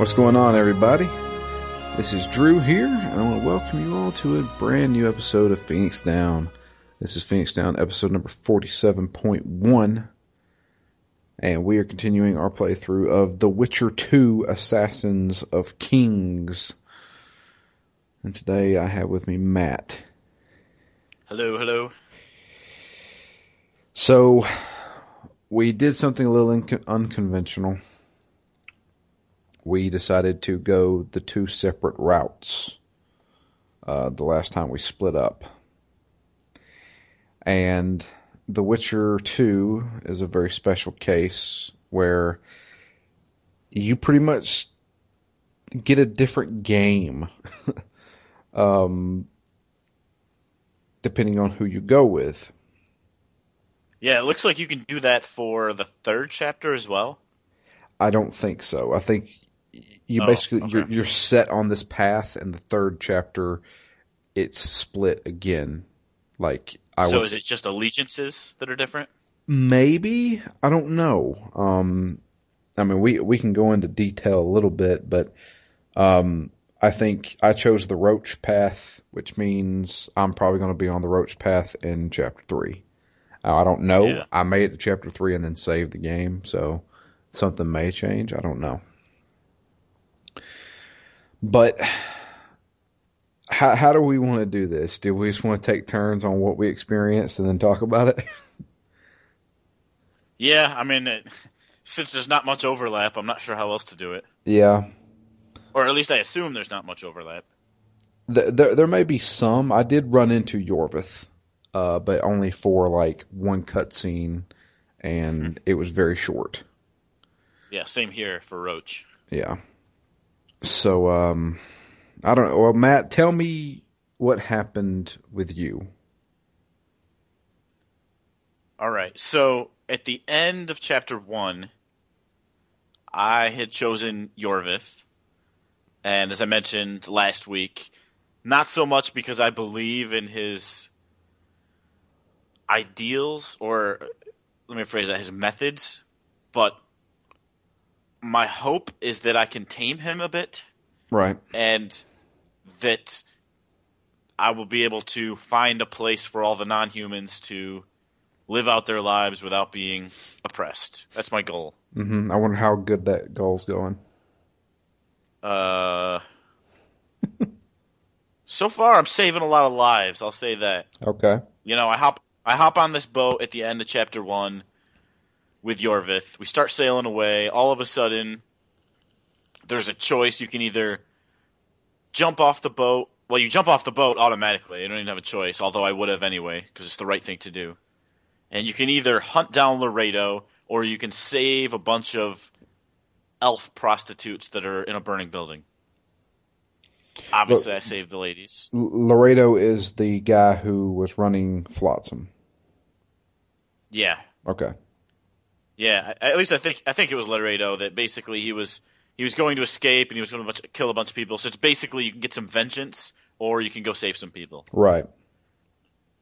What's going on, everybody? This is Drew here, and I want to welcome you all to a brand new episode of Phoenix Down. This is Phoenix Down, episode number 47.1, and we are continuing our playthrough of The Witcher 2 Assassins of Kings. And today I have with me Matt. Hello, hello. So, we did something a little inco- unconventional. We decided to go the two separate routes uh, the last time we split up. And The Witcher 2 is a very special case where you pretty much get a different game um, depending on who you go with. Yeah, it looks like you can do that for the third chapter as well. I don't think so. I think you Oh, basically okay. you're you're set on this path, and the third chapter it's split again. Like I so would is it just allegiances that are different? maybe I don't know. Um, I mean we we can go into detail a little bit, but um, I think I chose the Roche path, which means I'm probably going to be on the Roche path in chapter three. Uh, I don't know. Yeah. I made it to chapter three and then saved the game, so something may change. I don't know. But how how do we want to do this? Do we just want to take turns on what we experienced and then talk about it? Yeah, I mean, it, since there's not much overlap, I'm not sure how else to do it. yeah. Or at least I assume there's not much overlap. Th- There, there may be some. I did run into Iorveth, uh, but only for like one cutscene, and it was very short. Yeah, same here for Roche. Yeah. So, um, I don't know. Well, Matt, tell me what happened with you. All right, so at the end of chapter one, I had chosen Iorveth, and as I mentioned last week, not so much because I believe in his ideals or let me phrase that his methods, but my hope is that I can tame him a bit Right. and that I will be able to find a place for all the non-humans to live out their lives without being oppressed. That's my goal. Mm-hmm. I wonder how good that goal's going. Uh, so far, I'm saving a lot of lives. I'll say that. Okay. You know, I hop I hop on this boat at the end of chapter one with Iorveth. We start sailing away. All of a sudden, there's a choice. You can either jump off the boat. Well, you jump off the boat automatically. You don't even have a choice. Although I would have anyway, because it's the right thing to do. And you can either hunt down Loredo, or you can save a bunch of elf prostitutes that are in a burning building. Obviously, I saved the ladies. L- Loredo is the guy who was running Flotsam. Yeah, Okay. Yeah, at least I think I think it was Loredo that basically he was he was going to escape and he was going to bunch, kill a bunch of people. So it's basically you can get some vengeance or you can go save some people. Right.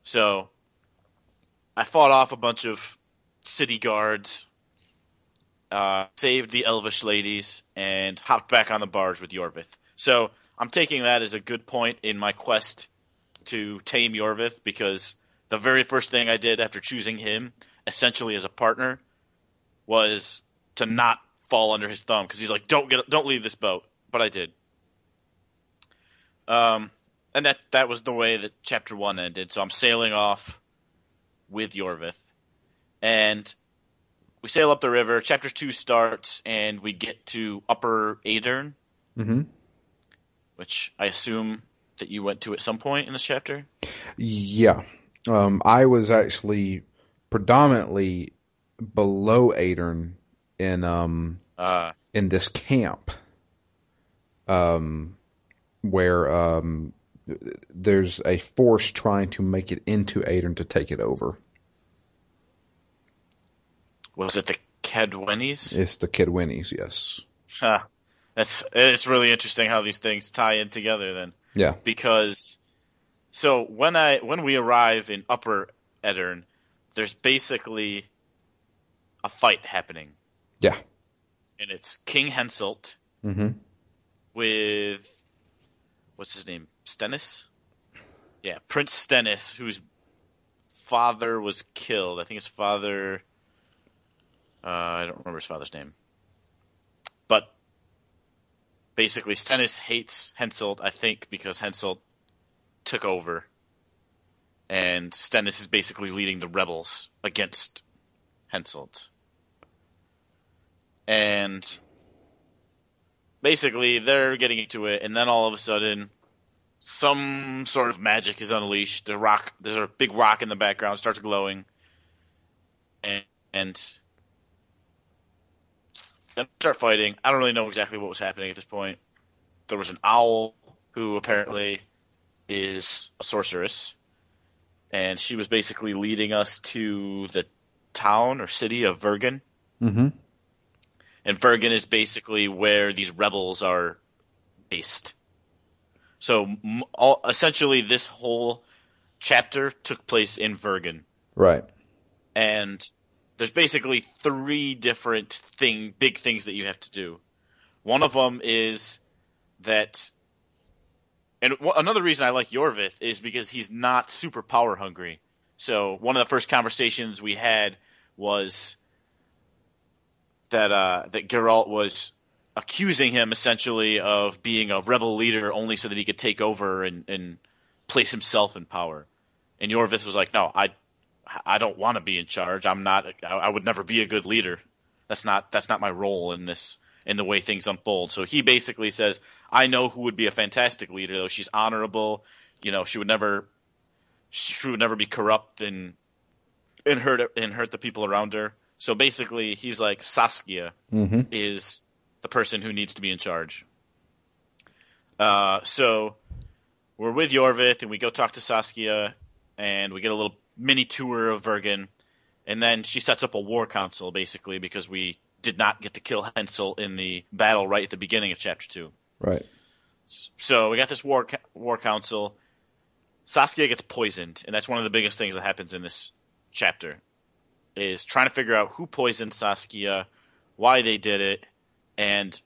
So I fought off a bunch of city guards, uh, saved the elvish ladies, and hopped back on the barge with Iorveth. So I'm taking that as a good point in my quest to tame Iorveth because the very first thing I did after choosing him, essentially as a partner, was to not fall under his thumb because he's like, "Don't get, don't leave this boat," but I did. Um, and that that was the way that chapter one ended. So I'm sailing off with Iorveth, and we sail up the river. Chapter two starts, and we get to Upper Aedirn, hmm which I assume that you went to at some point in this chapter. Yeah. Um, I was actually predominantly below Aedirn in um Uh, in this camp. Um where um there's a force trying to make it into Aedirn to take it over. was it the Kaedwenis? It's the Kidwinnies, yes. Huh. That's it's really interesting how these things tie in together then. Yeah. Because so when I when we arrive in Upper Aedirn, there's basically a fight happening. Yeah. And it's King Henselt hmm with what's his name? Stennis? Yeah, Prince Stennis, whose father was killed. I think his father uh, I don't remember his father's name. But basically Stennis hates Henselt, I think, because Henselt took over. And Stennis is basically leading the rebels against Henselt. And basically they're getting into it, and then all of a sudden some sort of magic is unleashed. The rock, there's a big rock in the background, starts glowing, and, and start fighting. I don't really know exactly what was happening at this point. There was an owl who apparently is a sorceress, and she was basically leading us to the town or city of Vergen. Mm-hmm. And Vergen is basically where these rebels are based. So all, essentially, this whole chapter took place in Vergen, Right. and there's basically three different thing, big things that you have to do. One of them is that, and w- another reason I like Iorveth is because he's not super power hungry. So one of the first conversations we had was that uh, that Geralt was accusing him essentially of being a rebel leader only so that he could take over and, and place himself in power. And Iorveth was like, "No, I I don't want to be in charge. I'm not. I, I would never be a good leader. That's not. That's not my role in this. In the way things unfold. So he basically says, I know who would be a fantastic leader. Though she's honorable. You know, she would never. She would never be corrupt and and hurt and hurt the people around her. So basically, he's like Saskia Mm-hmm. is the person who needs to be in charge. Uh, so we're with Iorveth and we go talk to Saskia and we get a little mini tour of Vergen, and then she sets up a war council basically because we did not get to kill Henselt in the battle right at the beginning of chapter two. Right. So we got this war war council. Saskia gets poisoned, and that's one of the biggest things that happens in this chapter. Is trying to figure out who poisoned Saskia, why they did it, and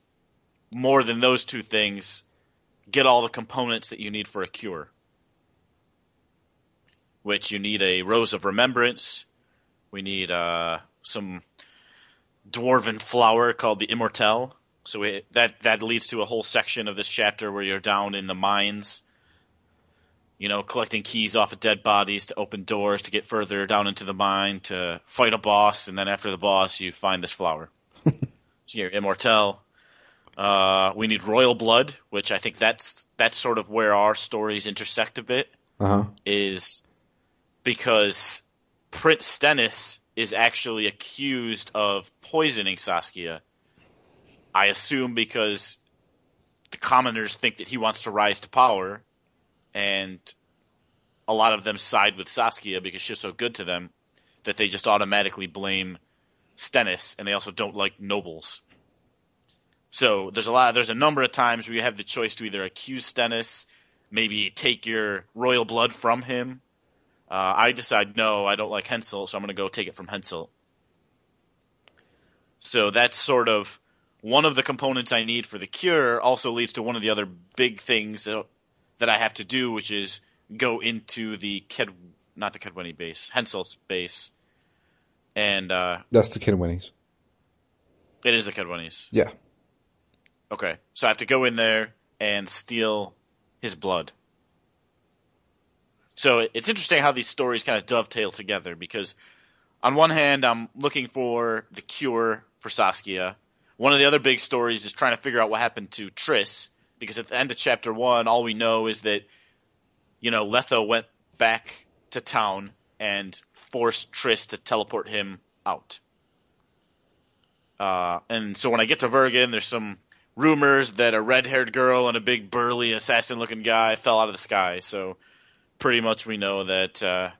more than those two things, get all the components that you need for a cure. Which you need a rose of remembrance. We need uh, some dwarven flower called the immortelle. So that that leads to a whole section of this chapter where you're down in the mines, you know, collecting keys off of dead bodies to open doors to get further down into the mine to fight a boss, and then after the boss, you find this flower. so your immortelle. Uh, we need royal blood, which I think that's that's sort of where our stories intersect a bit. Uh huh. Is because Prince Stennis is actually accused of poisoning Saskia. I assume because the commoners think that he wants to rise to power, and a lot of them side with Saskia because she's so good to them that they just automatically blame Stennis, and they also don't like nobles. So there's a lot. There's a number of times where you have the choice to either accuse Stennis, maybe take your royal blood from him. Uh, I decide no, I don't like Henselt, so I'm going to go take it from Henselt. So that's sort of one of the components I need for the cure. Also leads to one of the other big things that, I have to do, which is go into the Ked, not the Kaedweni base, Henselt's base, and uh, That's the Kidwinnies. it is the Kedwennies. Yeah. Okay, so I have to go in there and steal his blood. So it's interesting how these stories kind of dovetail together because, on one hand, I'm looking for the cure for Saskia. One of the other big stories is trying to figure out what happened to Triss because at the end of chapter one, all we know is that, you know, Letho went back to town and forced Triss to teleport him out. Uh, and so when I get to Vergen, there's some rumors that a red-haired girl and a big burly assassin-looking guy fell out of the sky. So pretty much we know that uh,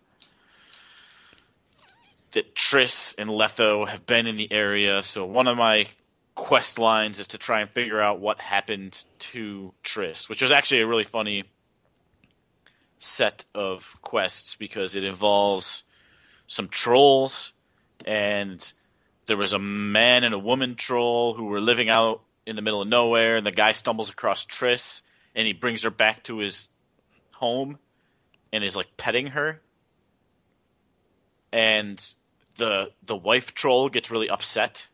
that Triss and Letho have been in the area. So one of my quest lines is to try and figure out what happened to Triss, which was actually a really funny set of quests because it involves some trolls and there was a man and a woman troll who were living out in the middle of nowhere, and the guy stumbles across Triss, and he brings her back to his home, and is like petting her, and the the wife troll gets really upset.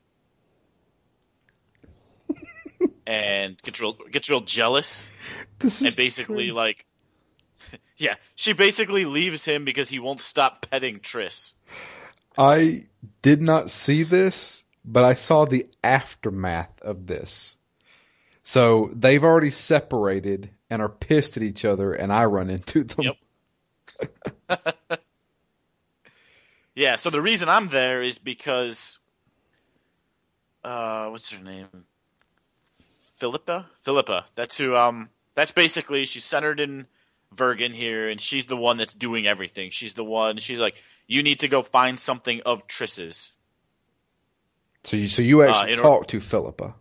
And gets real gets real jealous This and basically crazy. like yeah she basically leaves him because he won't stop petting Triss. I did not see this, but I saw the aftermath of this. So they've already separated and are pissed at each other, and I run into them. Yep. Yeah, so the reason I'm there is because uh what's her name? Philippa? Philippa. That's who um that's basically she's centered in Vergen here and she's the one that's doing everything. She's the one she's like, You need to go find something of Triss's. So you, so you actually Uh, in or- talk to Philippa.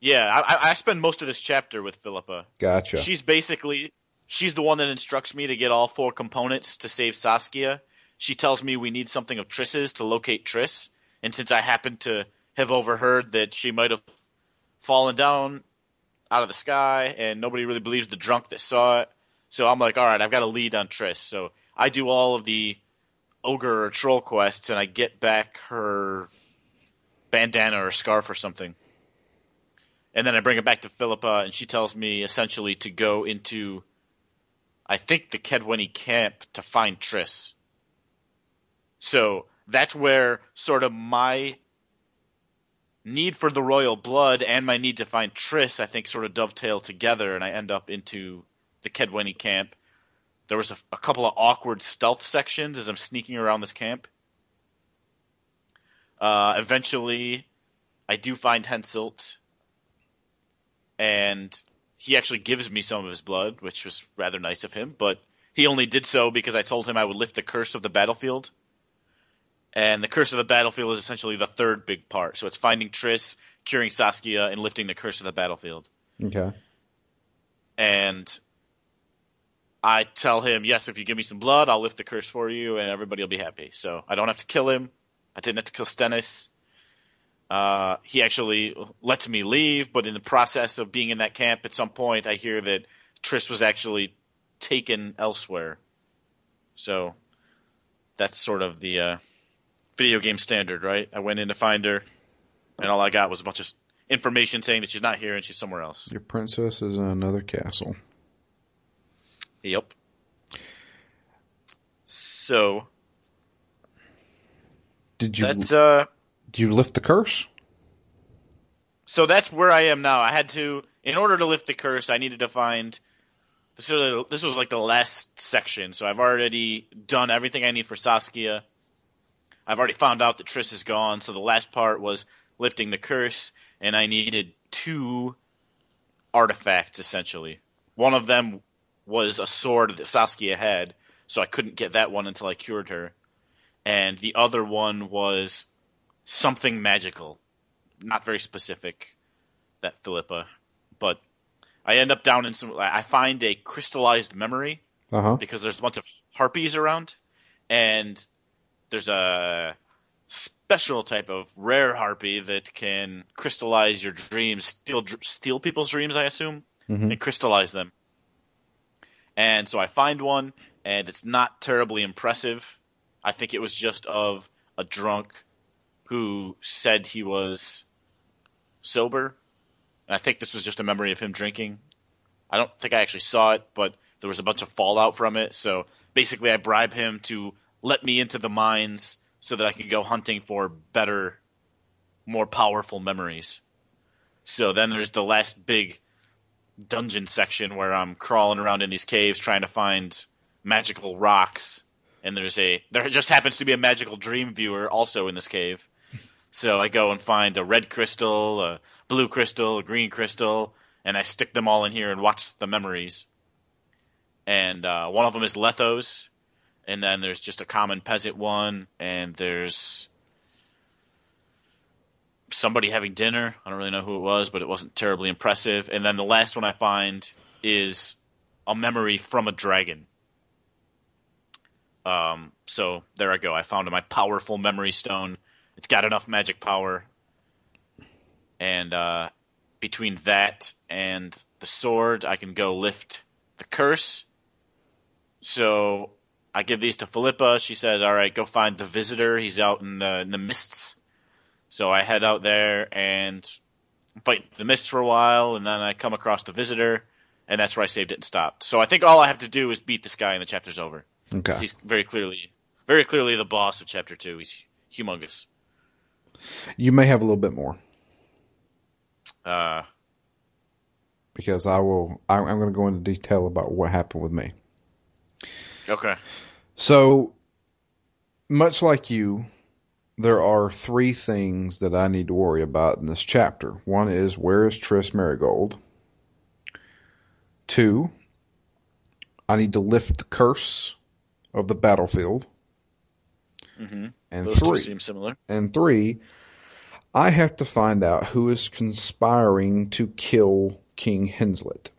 Yeah, I, I- I spend most of this chapter with Philippa. Gotcha. She's basically she's the one that instructs me to get all four components to save Saskia. She tells me we need something of Triss's to locate Triss, and since I happen to have overheard that she might have fallen down out of the sky, and nobody really believes the drunk that saw it, so I'm like, all right, I've got a lead on Triss. So I do all of the ogre or troll quests, and I get back her bandana or scarf or something. And then I bring it back to Philippa, and she tells me essentially to go into, I think, the Kaedweni camp to find Triss. So that's where sort of my need for the royal blood and my need to find Triss, I think, sort of dovetail together, and I end up into the Kaedweni camp. There was a, a couple of awkward stealth sections as I'm sneaking around this camp. Uh, eventually, I do find Henselt, and he actually gives me some of his blood, which was rather nice of him. But he only did so because I told him I would lift the curse of the battlefield. And the curse of the battlefield is essentially the third big part. So it's finding Triss, curing Saskia, and lifting the curse of the battlefield. okay. And I tell him, yes, if you give me some blood, I'll lift the curse for you, and everybody will be happy. So I don't have to kill him. I didn't have to kill Stennis. Uh, he actually lets me leave, but in the process of being in that camp, at some point, I hear that Triss was actually taken elsewhere. So that's sort of the uh, video game standard, right? I went in to find her, and all I got was a bunch of information saying that she's not here and she's somewhere else. Your princess is in another castle. Yep. So Did you that's uh did you lift the curse? so that's where I am now. I had to in order to lift the curse, I needed to find this was this was like the last section. So I've already done everything I need for Saskia. I've already found out that Triss is gone, so the last part was lifting the curse and I needed two artifacts essentially. One of them was a sword that Saskia had, so I couldn't get that one until I cured her. And the other one was something magical. Not very specific, that Philippa. But I end up down in some. I find a crystallized memory Uh huh. because there's a bunch of harpies around, and there's a special type of rare harpy that can crystallize your dreams, steal steal people's dreams, I assume, Mhm. and crystallize them. And so I find one, and it's not terribly impressive. I think it was just of a drunk who said he was sober. And I think this was just a memory of him drinking. I don't think I actually saw it, but there was a bunch of fallout from it. So basically, I bribe him to let me into the mines so that I could go hunting for better, more powerful memories. So then there's the last big dungeon section where I'm crawling around in these caves trying to find magical rocks. And there's a there just happens to be a magical dream viewer also in this cave. So I go and find a red crystal, a blue crystal, a green crystal, and I stick them all in here and watch the memories. And uh, one of them is Letho's, and then there's just a common peasant one, and there's somebody having dinner. I don't really know who it was, but it wasn't terribly impressive. And then the last one I find is a memory from a dragon. Um, so there I go. I found my powerful memory stone. It's got enough magic power, and uh, between that and the sword, I can go lift the curse. So I give these to Philippa. She says, "All right, go find the visitor. He's out in the in the mists." So I head out there and fight the mists for a while, and then I come across the visitor, and that's where I saved it and stopped. So I think all I have to do is beat this guy, and the chapter's over. Okay. He's very clearly, very clearly the boss of chapter two. He's humongous. You may have a little bit more Uh, because I will. I, I'm going to go into detail about what happened with me. okay. So, much like you, there are three things that I need to worry about in this chapter. One is where is Triss Merigold? Two, I need to lift the curse of the battlefield. hmm And Those three, seem similar. and three, I have to find out who is conspiring to kill King Henslet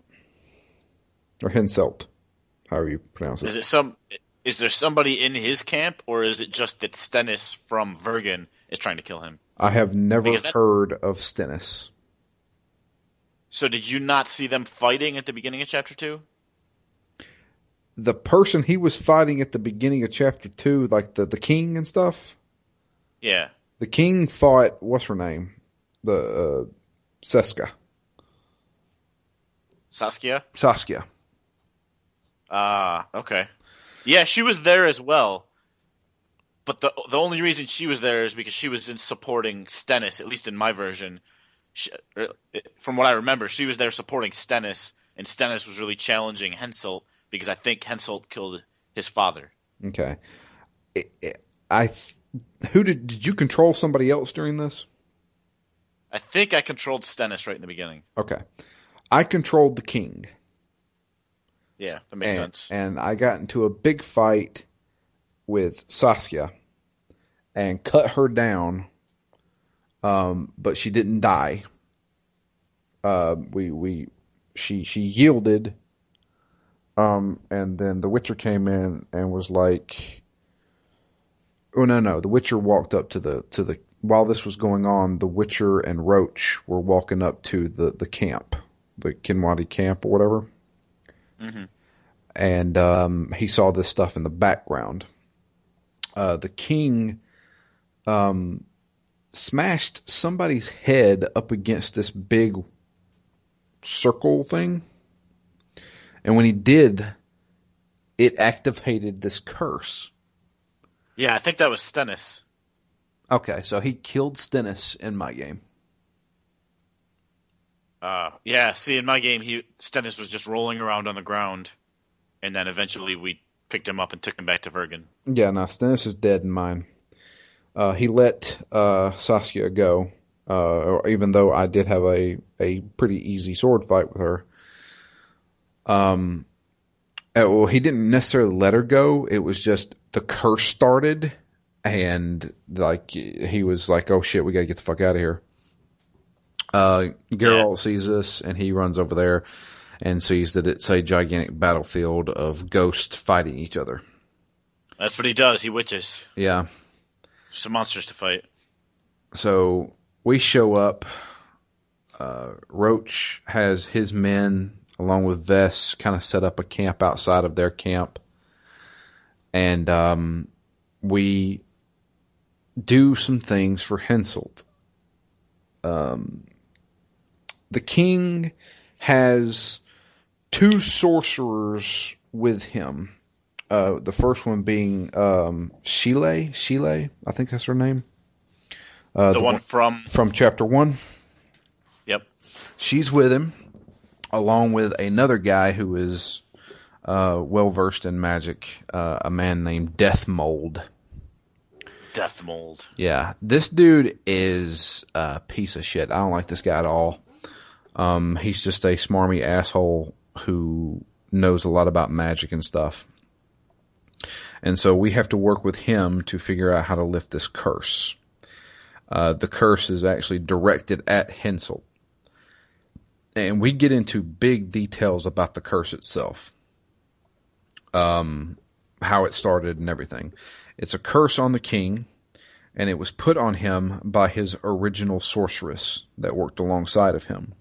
or Henselt, however you pronounce it. Is it some? Is there somebody in his camp, or is it just that Stennis from Vergen is trying to kill him? I have never heard of Stennis. So did you not see them fighting at the beginning of chapter two? the person he was fighting at the beginning of chapter two, like the, the king and stuff, Yeah. the king fought what's her name, the uh, Seska, Saskia? Saskia. Ah, okay. Yeah, she was there as well. But the the only reason she was there is because she was in supporting Stennis, at least in my version. She, er, from what I remember, she was there supporting Stennis, and Stennis was really challenging Henselt because I think Henselt killed his father. Okay, I who did did you control somebody else during this? I think I controlled Stennis right in the beginning. Okay, I controlled the king, Yeah, that makes and, sense. and I got into a big fight with Saskia and cut her down. Um, but she didn't die. Uh, we we she she yielded. Um, and then the Witcher came in and was like, "Oh no, no!" The Witcher walked up to the to the while this was going on. The Witcher and Roche were walking up to the the camp, the Kinwadi camp or whatever hmm and um, he saw this stuff in the background. Uh, the king um, smashed somebody's head up against this big circle thing, and when he did, it activated this curse. Yeah, I think that was Stennis. Okay, so he killed Stennis in my game. Uh, yeah, see, in my game, he Stennis was just rolling around on the ground, and then eventually we picked him up and took him back to Vergen. Yeah, no, Stennis is dead in mine. Uh, he let uh, Saskia go, uh, or even though I did have a, a pretty easy sword fight with her. Um, uh, well, he didn't necessarily let her go. It was just the curse started, and like he was like, "Oh shit, we gotta get the fuck out of here." Uh, Geralt sees this, and he runs over there and sees that it's a gigantic battlefield of ghosts fighting each other. That's what he does. He witches. Yeah. Some monsters to fight. So we show up. Uh, Roche has his men, along with Ves, kind of set up a camp outside of their camp. And um, we do some things for Henselt. Um, the king has two sorcerers with him. Uh, the first one being um, Síle, Síle, I think that's her name. Uh, The, one, from from chapter one. yep, She's with him, along with another guy who is uh, well versed in magic, uh, a man named Dethmold. Death Mold. Yeah, this dude is a piece of shit. I don't like this guy at all. Um, he's just a smarmy asshole who knows a lot about magic and stuff. And so we have to work with him to figure out how to lift this curse. Uh, the curse is actually directed at Henselt. And we get into big details about the curse itself. Um, how it started and everything. It's a curse on the king, and it was put on him by his original sorceress that worked alongside of him.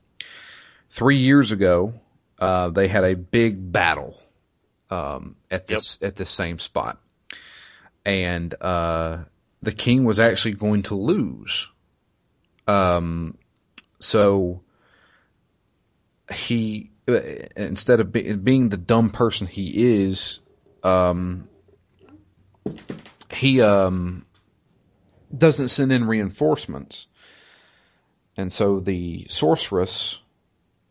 Three years ago, uh, they had a big battle um, at this at this same spot, and uh, the king was actually going to lose. Um, so he instead of be, being the dumb person he is, um, he um, doesn't send in reinforcements, and so the sorceress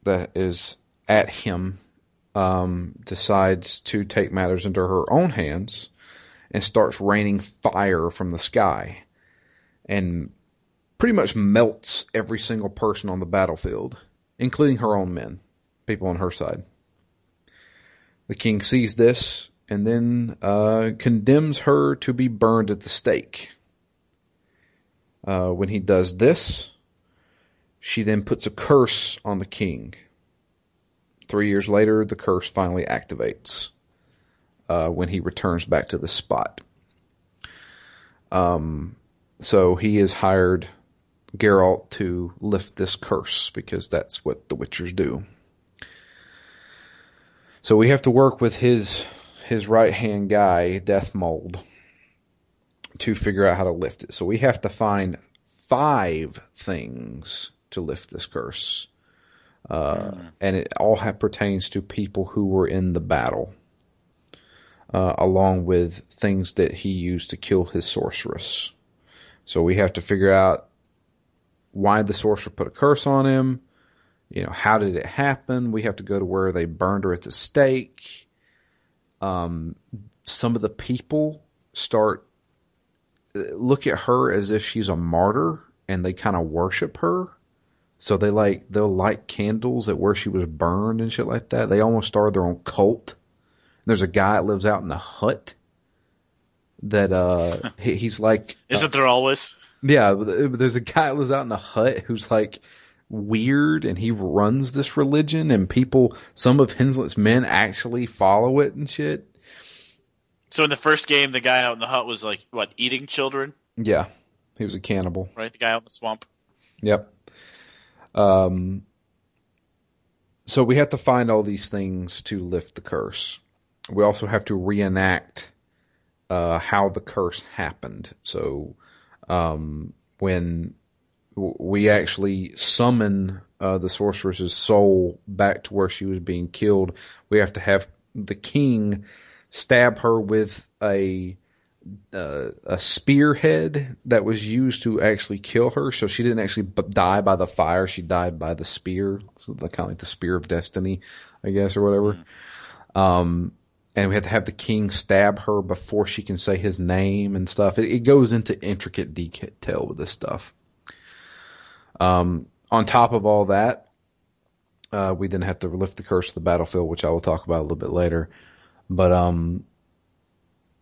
that is at him um, decides to take matters into her own hands and starts raining fire from the sky and pretty much melts every single person on the battlefield, including her own men, people on her side. The king sees this and then uh, condemns her to be burned at the stake. Uh, when he does this, she then puts a curse on the king. Three years later, the curse finally activates uh, when he returns back to the spot. Um, so he has hired Geralt to lift this curse because that's what the Witchers do. So we have to work with his his right hand guy, Dethmold, to figure out how to lift it. So we have to find five things to lift this curse. Uh, mm. And it all pertains to people who were in the battle, uh, along with things that he used to kill his sorceress. So we have to figure out why the sorcerer put a curse on him. You know, how did it happen? We have to go to where they burned her at the stake. Um, some of the people start uh, look at her as if she's a martyr and they kind of worship her. So they like they'll light candles at where she was burned and shit like that. They almost started their own cult. There's a guy that lives out in the hut that uh he, he's like Isn't uh, there always? Yeah, there's a guy that lives out in a hut who's like weird and he runs this religion and people some of Henselt's men actually follow it and shit. So in the first game the guy out in the hut was like what, eating children? Yeah. He was a cannibal. Right, the guy out in the swamp. Yep. Um, so we have to find all these things to lift the curse. We also have to reenact uh, how the curse happened. So um, when we actually summon uh, the sorceress's soul back to where she was being killed, we have to have the king stab her with a uh, a spearhead that was used to actually kill her. So she didn't actually b- die by the fire; she died by the spear, so the, kind of like the spear of destiny, I guess, or whatever. Mm-hmm. Um, and we have to have the king stab her before she can say his name and stuff. It, it goes into intricate detail with this stuff. Um, on top of all that, uh, we then have to lift the curse of the battlefield, which I will talk about a little bit later. But um,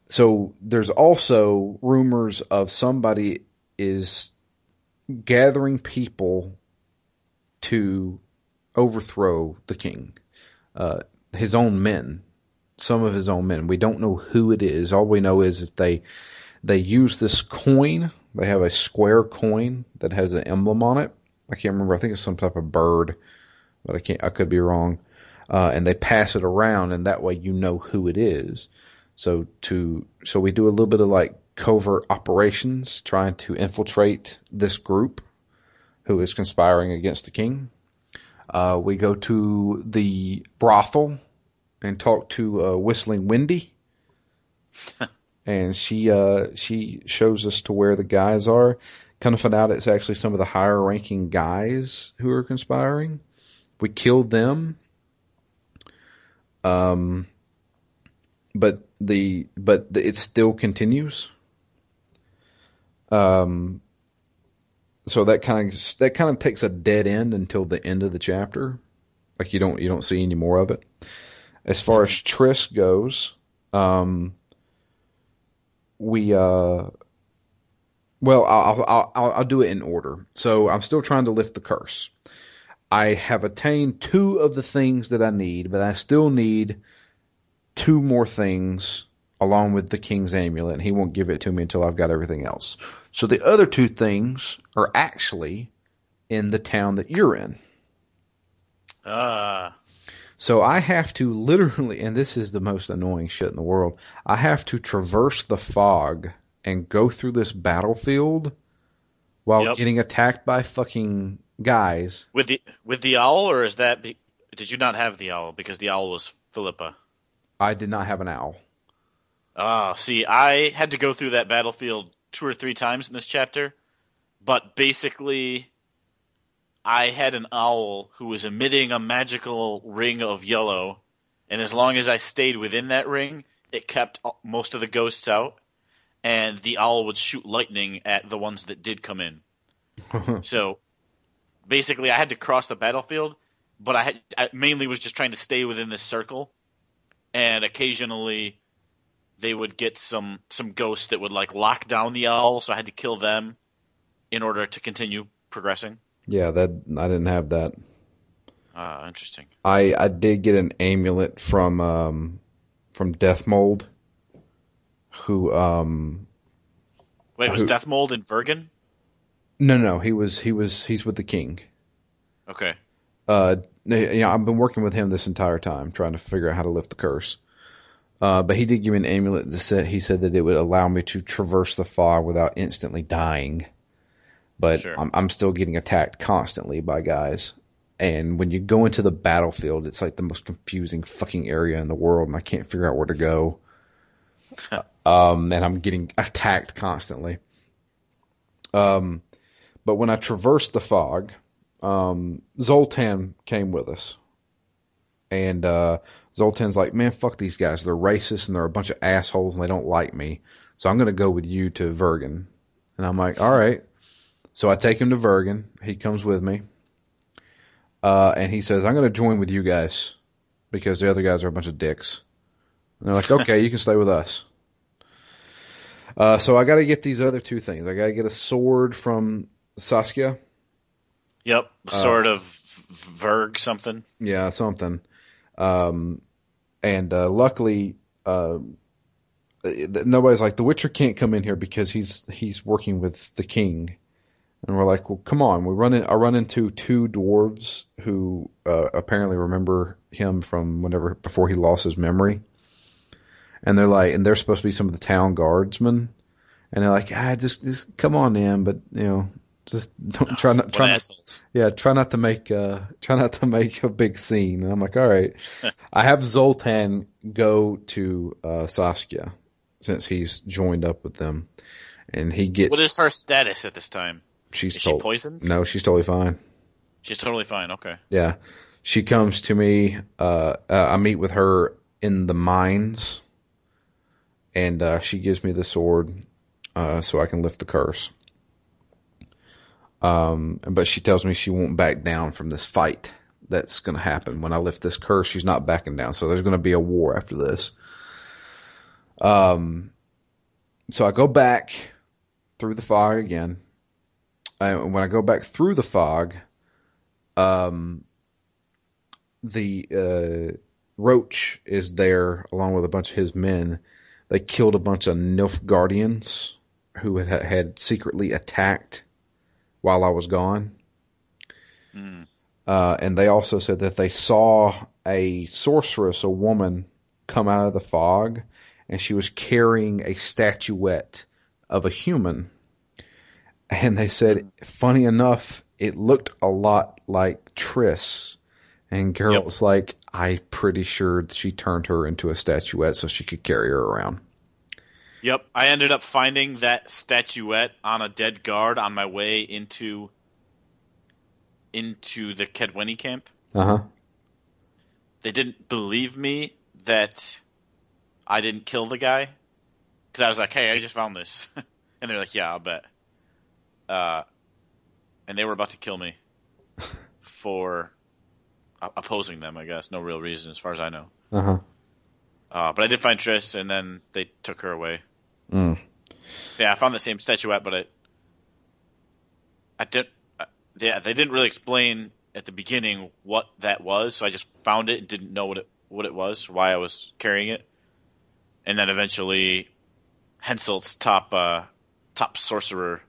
so there's also rumors of somebody is gathering people to overthrow the king, uh, his own men, some of his own men. We don't know who it is. All we know is that they they use this coin. They have a square coin that has an emblem on it. I can't remember. I think it's some type of bird, but I can't. I could be wrong. Uh, and they pass it around, and that way you know who it is. So to so we do a little bit of like covert operations, trying to infiltrate this group who is conspiring against the king. Uh, we go to the brothel and talk to uh, Whistling Wendy, and she uh, she shows us to where the guys are. Kind of find out it's actually some of the higher ranking guys who are conspiring. We killed them. Um, but the but the, it still continues. Um, so that kind of that kind of takes a dead end until the end of the chapter. Like you don't you don't see any more of it. As far as Triss goes, um, we uh, well, I'll, I'll, I'll, I'll do it in order. So I'm still trying to lift the curse. I have attained two of the things that I need, but I still need two more things along with the king's amulet, and he won't give it to me until I've got everything else. So the other two things are actually in the town that you're in. Ah. So I have to literally, and this is the most annoying shit in the world. I have to traverse the fog and go through this battlefield while Yep. getting attacked by fucking guys. with the with the owl, or is that? Be, did you not have the owl because the owl was Philippa? I did not have an owl. Ah, see, I had to go through that battlefield two or three times in this chapter, but basically, I had an owl who was emitting a magical ring of yellow, and as long as I stayed within that ring, it kept most of the ghosts out, and the owl would shoot lightning at the ones that did come in. so, basically, I had to cross the battlefield, but I, had, I mainly was just trying to stay within this circle, and occasionally they would get some some ghosts that would like lock down the owl, so I had to kill them in order to continue progressing. Yeah, that I didn't have that. Ah, interesting. I I did get an amulet from um from Dethmold, who um Wait, was Who- Dethmold in Vergen? no no he was he was he's with the king. Okay. Uh, you know, I've been working with him this entire time, trying to figure out how to lift the curse. Uh, but he did give me an amulet that said he said that it would allow me to traverse the fog without instantly dying. But Sure. I'm, I'm still getting attacked constantly by guys. And when you go into the battlefield, it's like the most confusing fucking area in the world, and I can't figure out where to go. um, and I'm getting attacked constantly. Um, but when I traverse the fog, um, Zoltan came with us. And uh, Zoltan's like, man, fuck these guys. They're racist and they're a bunch of assholes and they don't like me. So I'm going to go with you to Vergen. And I'm like, all right. So I take him to Vergen. He comes with me. Uh, and he says, I'm going to join with you guys because the other guys are a bunch of dicks. And they're like, okay, you can stay with us. Uh, so I got to get these other two things. I got to get a sword from Saskia. Yep. Sort of Verg something. Yeah, something. Um, and uh, luckily, uh, nobody's like the Witcher can't come in here because he's he's working with the king. And we're like, well, come on. We run in. I run into two dwarves who uh, apparently remember him from whenever before he lost his memory. And they're like, and they're supposed to be some of the town guardsmen. And they're like, ah, just just come on in, but you know, just don't try not try not yeah, try not to make uh try not to make a big scene. And I'm like, all right. I have Zoltan go to uh Saskia since he's joined up with them. And he gets What is her status at this time? she's she poisoned? No, she's totally fine. She's totally fine. Okay. Yeah. She comes to me, uh, uh I meet with her in the mines and uh she gives me the sword uh so I can lift the curse. Um but she tells me she won't back down from this fight that's going to happen when I lift this curse. She's not backing down. So there's going to be a war after this. Um so I go back through the fog again. And when I go back through the fog, um, the uh, Roche is there along with a bunch of his men. They killed a bunch of Nilfgaardians who had, had secretly attacked while I was gone. Uh, and they also said that they saw a sorceress, a woman, come out of the fog, and she was carrying a statuette of a human. And they said, funny enough, it looked a lot like Triss. And Carol was like, I'm pretty sure she turned her into a statuette so she could carry her around. Yep. I ended up finding that statuette on a dead guard on my way into into the Kaedweni camp. Uh huh. They didn't believe me that I didn't kill the guy because I was like, "Hey, I just found this," and they're like, "Yeah, I'll bet." Uh, and they were about to kill me for opposing them. I guess no real reason, as far as I know. Uh huh. Uh, but I did find Triss, and then they took her away. Mm. Yeah, I found the same statuette, but I, I did. uh, Yeah, they didn't really explain at the beginning what that was, so I just found it and didn't know what it what it was, why I was carrying it, and then eventually, Henselt's top uh, top sorcerer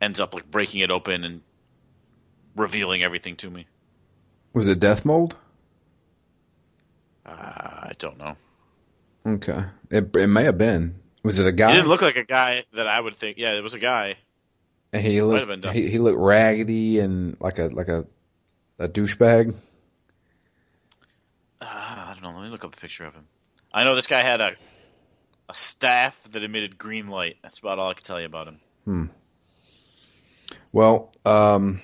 ends up like breaking it open and revealing everything to me. Was it Dethmold? Uh, I don't know. Okay, it it may have been. Was it a guy? He didn't look like a guy that I would think. Yeah, it was a guy. And he looked have been done. he, he looked raggedy and like a like a a douchebag. Uh, I don't know. Let me look up a picture of him. I know this guy had a a staff that emitted green light. That's about all I can tell you about him. Hmm. Well, um,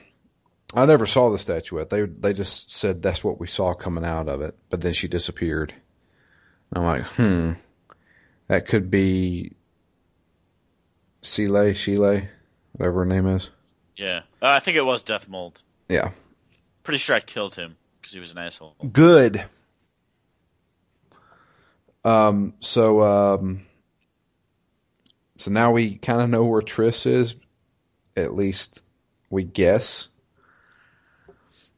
I never saw the statuette. They they just said that's what we saw coming out of it, but then she disappeared. And I'm like, hmm, that could be Síle, Síle, whatever her name is. Yeah, uh, I think it was Dethmold. Yeah, Pretty sure I killed him because he was an asshole. good. Um, so um, so now we kind of know where Triss is. At least we guess.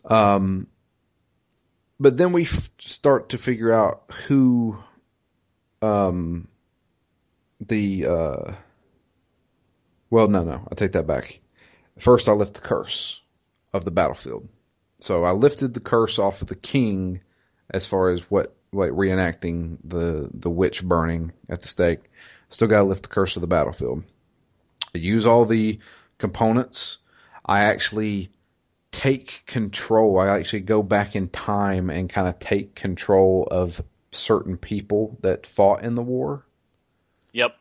Um, but then we f- start to figure out who, um, the uh, well, no, no, I take that back. First, I lift the curse of the battlefield. So I lifted the curse off of the king, as far as what like reenacting the the witch burning at the stake. Still got to lift the curse of the battlefield. I use all the components. I actually take control. I actually go back in time and kind of take control of certain people that fought in the war. Yep,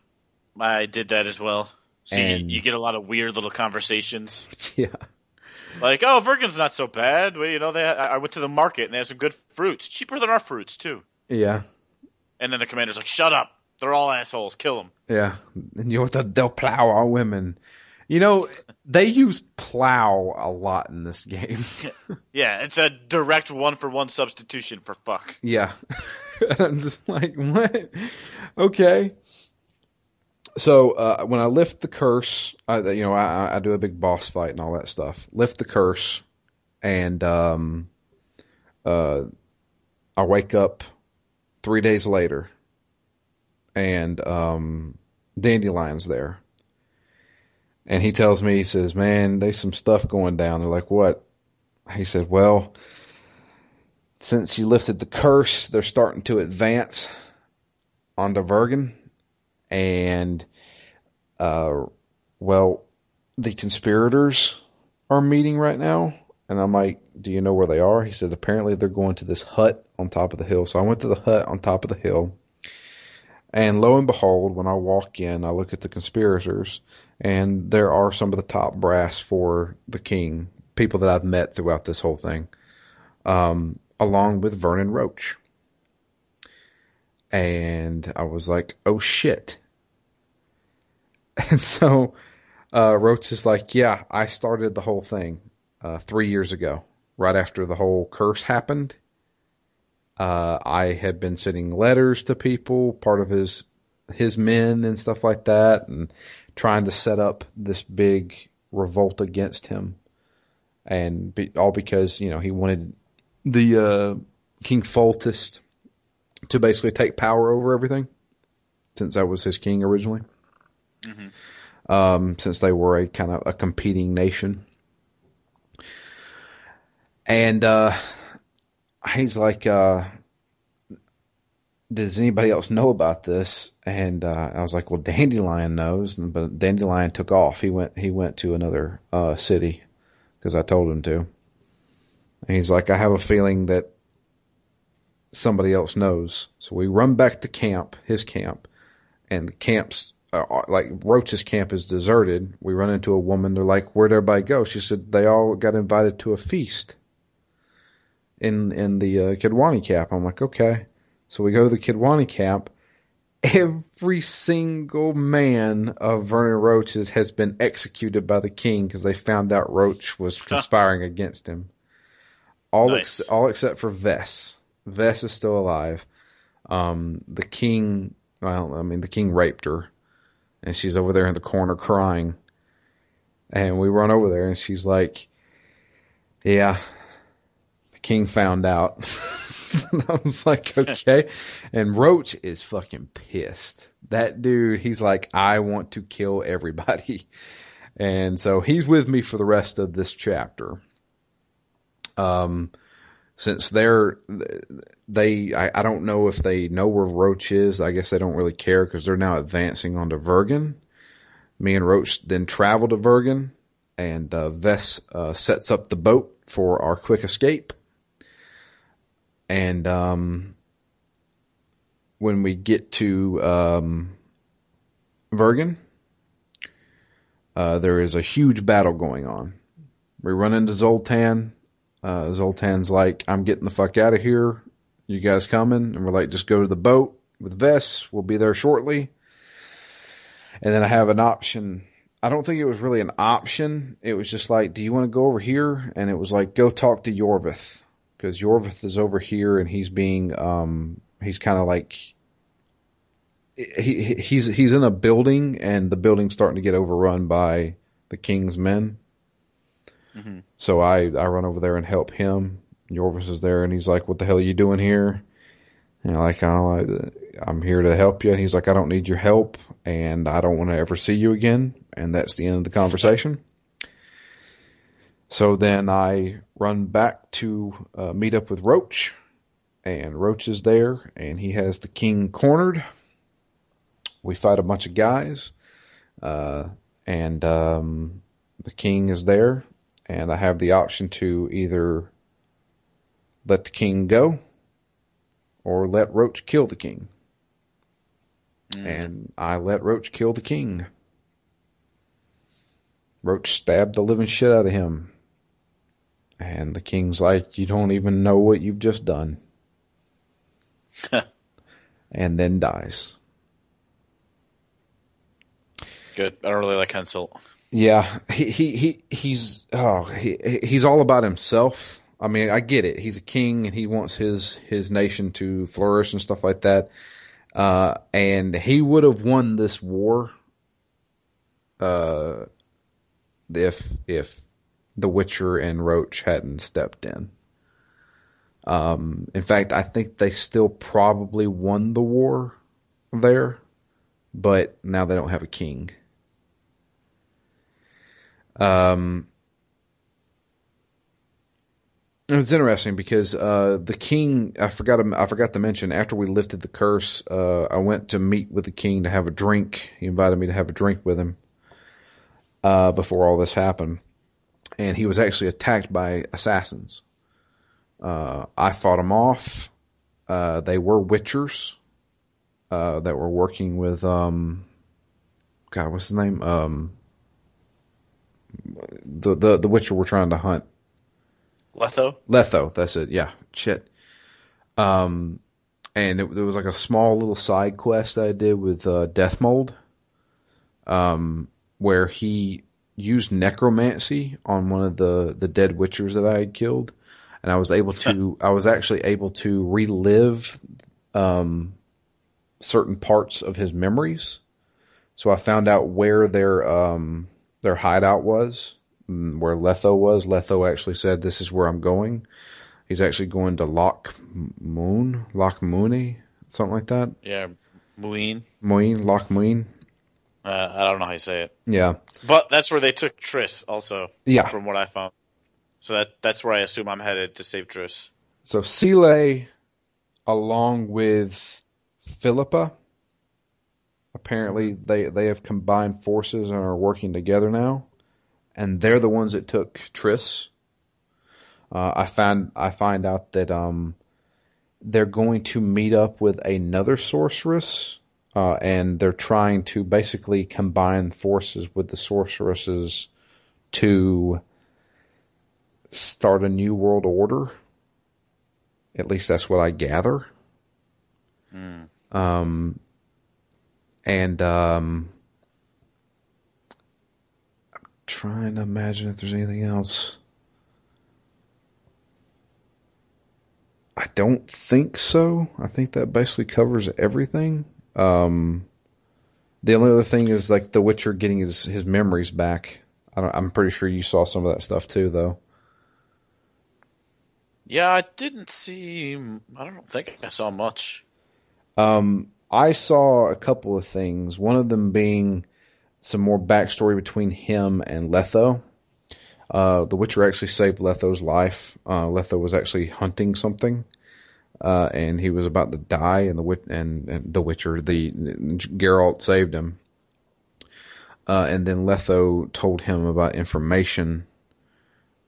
I did that as well. So And- you, you get a lot of weird little conversations, Yeah. like, "Oh, Vergen's not so bad." Well, you know, they I went to the market and they have some good fruits, cheaper than our fruits too. Yeah. And then the commander's like, "Shut up! They're all assholes. Kill them." Yeah. And you know what? They'll plow our women. You know, they use plow a lot in this game. Yeah, it's a direct one for one substitution for fuck. Yeah. I'm just like, what? Okay. So uh, when I lift the curse, I, you know, I, I do a big boss fight and all that stuff. Lift the curse, and um, uh, I wake up three days later, and um, Dandelion's there, and he tells me, he says, "Man, there's some stuff going down." They're like, "What?" He said, "Well." since you lifted the curse, they're starting to advance onto Vergen. And, uh, well, the conspirators are meeting right now. And I'm like, do you know where they are? He said, apparently they're going to this hut on top of the hill. So I went to the hut on top of the hill. And lo and behold, when I walk in, I look at the conspirators, and there are some of the top brass for the king, people that I've met throughout this whole thing um, along with Vernon Roche. And I was like, oh shit. And so uh, Roche is like, yeah, I started the whole thing uh, three years ago, right after the whole curse happened. Uh, I had been sending letters to people, part of his his men and stuff like that, and trying to set up this big revolt against him, and be, all because you know he wanted the uh, King Foltest to basically take power over everything, since that was his king originally. Um, since they were a kind of a competing nation, and uh, he's like, uh, "Does anybody else know about this?" And uh, I was like, "Well, Dandelion knows," but Dandelion took off. He went. He went to another uh, city because I told him to. And he's like, I have a feeling that somebody else knows. So we run back to camp, his camp, and the camp's uh, like Roche's camp is deserted. We run into a woman. They're like, "Where'd everybody go?" She said they all got invited to a feast in in the uh, Kaedweni camp. I'm like, okay. So we go to the Kaedweni camp. Every single man of Vernon Roche's has been executed by the king because they found out Roche was conspiring against him. All Nice. ex- all except for Ves. Ves is still alive. Um, the king, well, I mean, the king raped her, and she's over there in the corner crying. And we run over there, and she's like, "Yeah, the king found out." and I was like, "Okay." And Roche is fucking pissed. That dude, he's like, "I want to kill everybody," and so he's with me for the rest of this chapter. Um, since they're they I, I don't know if they know where Roche is. I guess they don't really care because they're now advancing onto Vergen. Me and Roche then travel to Vergen, and uh, Ves uh, sets up the boat for our quick escape. And um, when we get to um, Vergen, uh, there is a huge battle going on. We run into Zoltan. Uh, Zoltan's like, I'm getting the fuck out of here. You guys coming? And we're like, just go to the boat with Ves. We'll be there shortly. And then I have an option. I don't think it was really an option. It was just like, do you want to go over here? And it was like, go talk to Iorveth. Because Iorveth is over here and he's being, um, he's kind of like, he, he's, he's in a building and the building's starting to get overrun by the king's men. Mm-hmm. So I, I run over there and help him. Iorveth is there and he's like, what the hell are you doing here? And like, oh, I'm here to help you. And he's like, I don't need your help and I don't want to ever see you again. And that's the end of the conversation. So then I run back to uh, meet up with Roche and Roche is there and he has the king cornered. We fight a bunch of guys, uh, and, um, the king is there and I have the option to either let the king go or let Roche kill the king. Mm. And I let Roche kill the king. Roche stabbed the living shit out of him. And the king's like, You don't even know what you've just done. and then dies. Good. I don't really like Henselt. Yeah, he he, he he's oh he he's all about himself. I mean, I get it. He's a king and he wants his his nation to flourish and stuff like that. Uh, and he would have won this war uh, if if The Witcher and Roche hadn't stepped in. Um, in fact, I think they still probably won the war there, but now they don't have a king. Um, it was interesting because uh, the king. I forgot. I forgot to mention. After we lifted the curse, uh, I went to meet with the king to have a drink. He invited me to have a drink with him uh, before all this happened, and he was actually attacked by assassins. Uh, I fought them off. Uh, they were witchers uh, that were working with. Um, God, what's his name? Um, the the the Witcher we're trying to hunt. Letho. Letho, that's it. Yeah, shit. Um, and it, was like a small little side quest I did with uh, Dethmold, um, where he used necromancy on one of the the dead Witchers that I had killed, and I was able to. I was actually able to relive um, certain parts of his memories. So I found out where their um, their hideout was, mm, where Letho was. Letho actually said, "This is where I'm going." He's actually going to Loch Moon, Loch Mooney, something like that. Yeah, Muin. Muin, Loch Muin. Uh, I don't know how you say it. Yeah, but that's where they took Triss, also. Yeah, from what I found. So that that's where I assume I'm headed to save Triss. So Seelet, along with Philippa, Apparently, they they have combined forces and are working together now, and they're the ones that took Triss. Uh, I find I find out that um, they're going to meet up with another sorceress, uh, and they're trying to basically combine forces with the sorceresses to start a new world order. At least that's what I gather. Mm. Um, and um, I'm trying to imagine if there's anything else. I don't think so. I think that basically covers everything. Um, the only other thing is like The Witcher getting his his memories back. I am pretty sure you saw some of that stuff too, though. Yeah, I didn't see. I don't think I saw much. Um, I saw a couple of things. One of them being some more backstory between him and Letho. Uh, the Witcher actually saved Letho's life. Uh, Letho was actually hunting something, uh, and he was about to die, and the and, and the Witcher, the Geralt saved him. Uh, and then Letho told him about information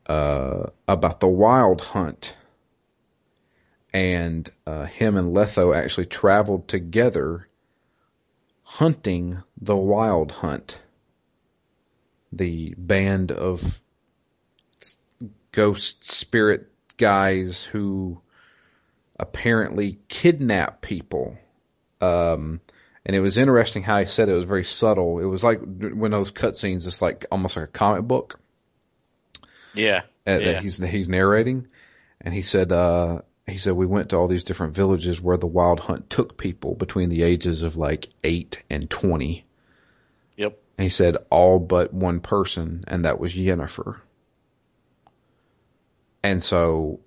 uh, about the Wild Hunt, and uh, him and Letho actually traveled together hunting the Wild Hunt, the band of ghost spirit guys who apparently kidnap people. Um, and it was interesting how he said it was very subtle. It was like when those cutscenes, it's like almost like a comic book. Yeah, uh, yeah. that he's he's narrating, and he said uh, he said we went to all these different villages where the wild hunt took people between the ages of like eight and twenty. Yep. And he said all but one person, and that was Yennefer. And so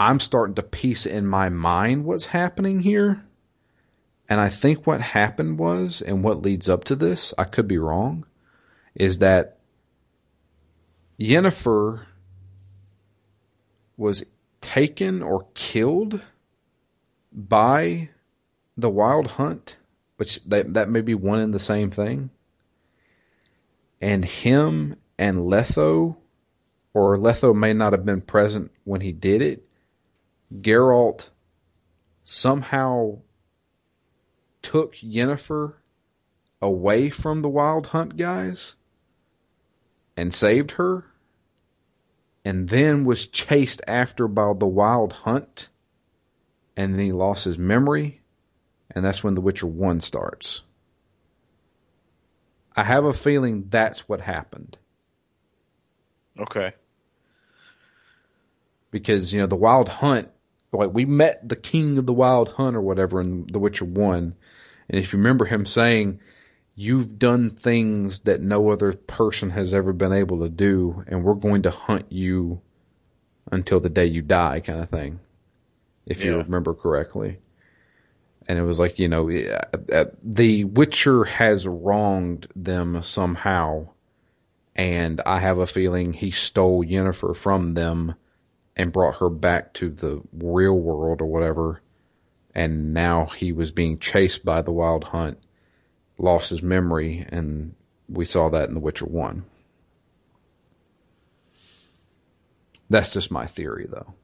I'm starting to piece in my mind what's happening here. And I think what happened was, and what leads up to this, I could be wrong, is that Yennefer was taken or killed by the wild hunt, which that, that may be one and the same thing. And him and Letho, or Letho may not have been present when he did it, Geralt somehow took Yennefer away from the wild hunt guys and saved her and then was chased after by the wild hunt and then he lost his memory and that's when the witcher 1 starts i have a feeling that's what happened Okay. because you know the wild hunt like we met the king of the wild hunt or whatever in the witcher 1 and if you remember him saying you've done things that no other person has ever been able to do, and we're going to hunt you until the day you die, kind of thing. If you remember correctly. And it was like, you know, uh, the Witcher has wronged them somehow. And I have a feeling he stole Yennefer from them and brought her back to the real world or whatever. And now he was being chased by the Wild Hunt lost his memory, and we saw that in The Witcher 1. That's just my theory, though.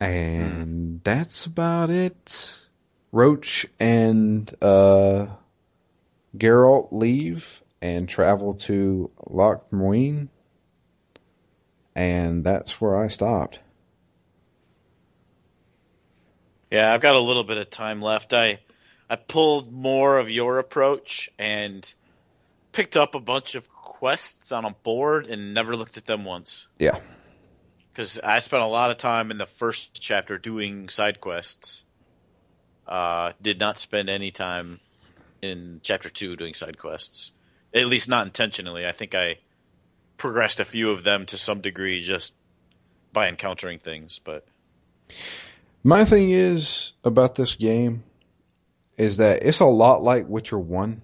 And that's about it. Roche and uh, Geralt leave and travel to Loch Muin, and that's where I stopped. Yeah, I've got a little bit of time left. I I pulled more of your approach and picked up a bunch of quests on a board and never looked at them once. Yeah. Because I spent a lot of time in the first chapter doing side quests. Uh, did not spend any time in chapter two doing side quests. At least not intentionally. I think I progressed a few of them to some degree just by encountering things, but My thing is about this game is that it's a lot like Witcher 1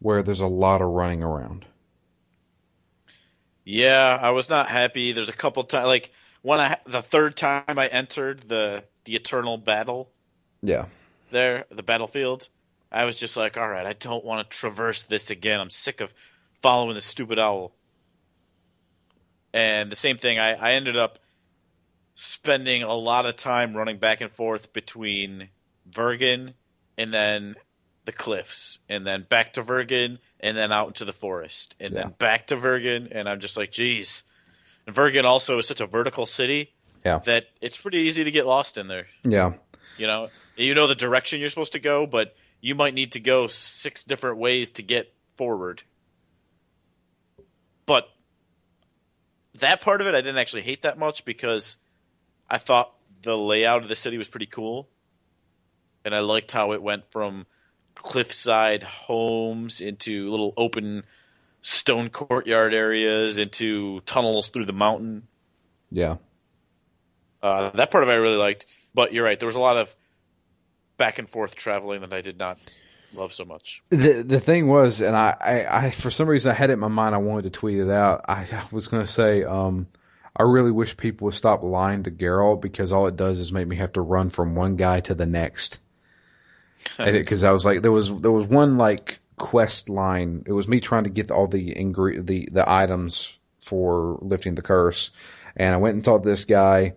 where there's a lot of running around. Yeah, I was not happy. There's a couple times, like when I the third time I entered the the eternal battle Yeah. there, the battlefield, I was just like, all right, I don't want to traverse this again. I'm sick of following the stupid owl. And the same thing, I, I ended up spending a lot of time running back and forth between Vergen and then the cliffs, and then back to Vergen, and then out into the forest, and Yeah. then back to Vergen, and I'm just like, geez. And Vergen also is such a vertical city Yeah. that it's pretty easy to get lost in there. Yeah. You know, you know the direction you're supposed to go, but you might need to go six different ways to get forward. But that part of it, I didn't actually hate that much because I thought the layout of the city was pretty cool, and I liked how it went from cliffside homes into little open stone courtyard areas into tunnels through the mountain. Yeah. Uh, that part of it I really liked, but you're right. There was a lot of back and forth traveling that I did not love so much. The the thing was, and I, I, I for some reason I had it in my mind. I wanted to tweet it out. I, I was going to say, um, I really wish people would stop lying to Geralt because all it does is make me have to run from one guy to the next. Because I was like, there was there was one like quest line. It was me trying to get all the ingre- the the items for lifting the curse, and I went and talked to this guy.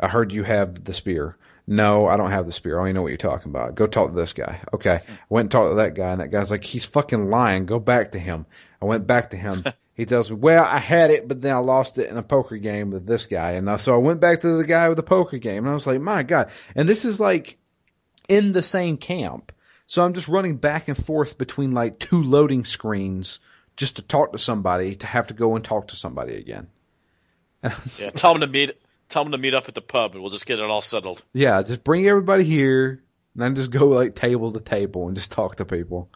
I heard you have the spear. No, I don't have the spear. I only know what you're talking about. Go talk to this guy. Okay. I went and talked to that guy, and that guy's like, he's fucking lying. Go back to him. I went back to him. he tells me, well, I had it, but then I lost it in a poker game with this guy. And so I went back to the guy with the poker game, and I was like, my God. And this is like in the same camp. So I'm just running back and forth between like two loading screens just to talk to somebody to have to go and talk to somebody again. yeah, tell them to meet tell them to meet up at the pub and we'll just get it all settled. Yeah, just bring everybody here and then just go like table to table and just talk to people.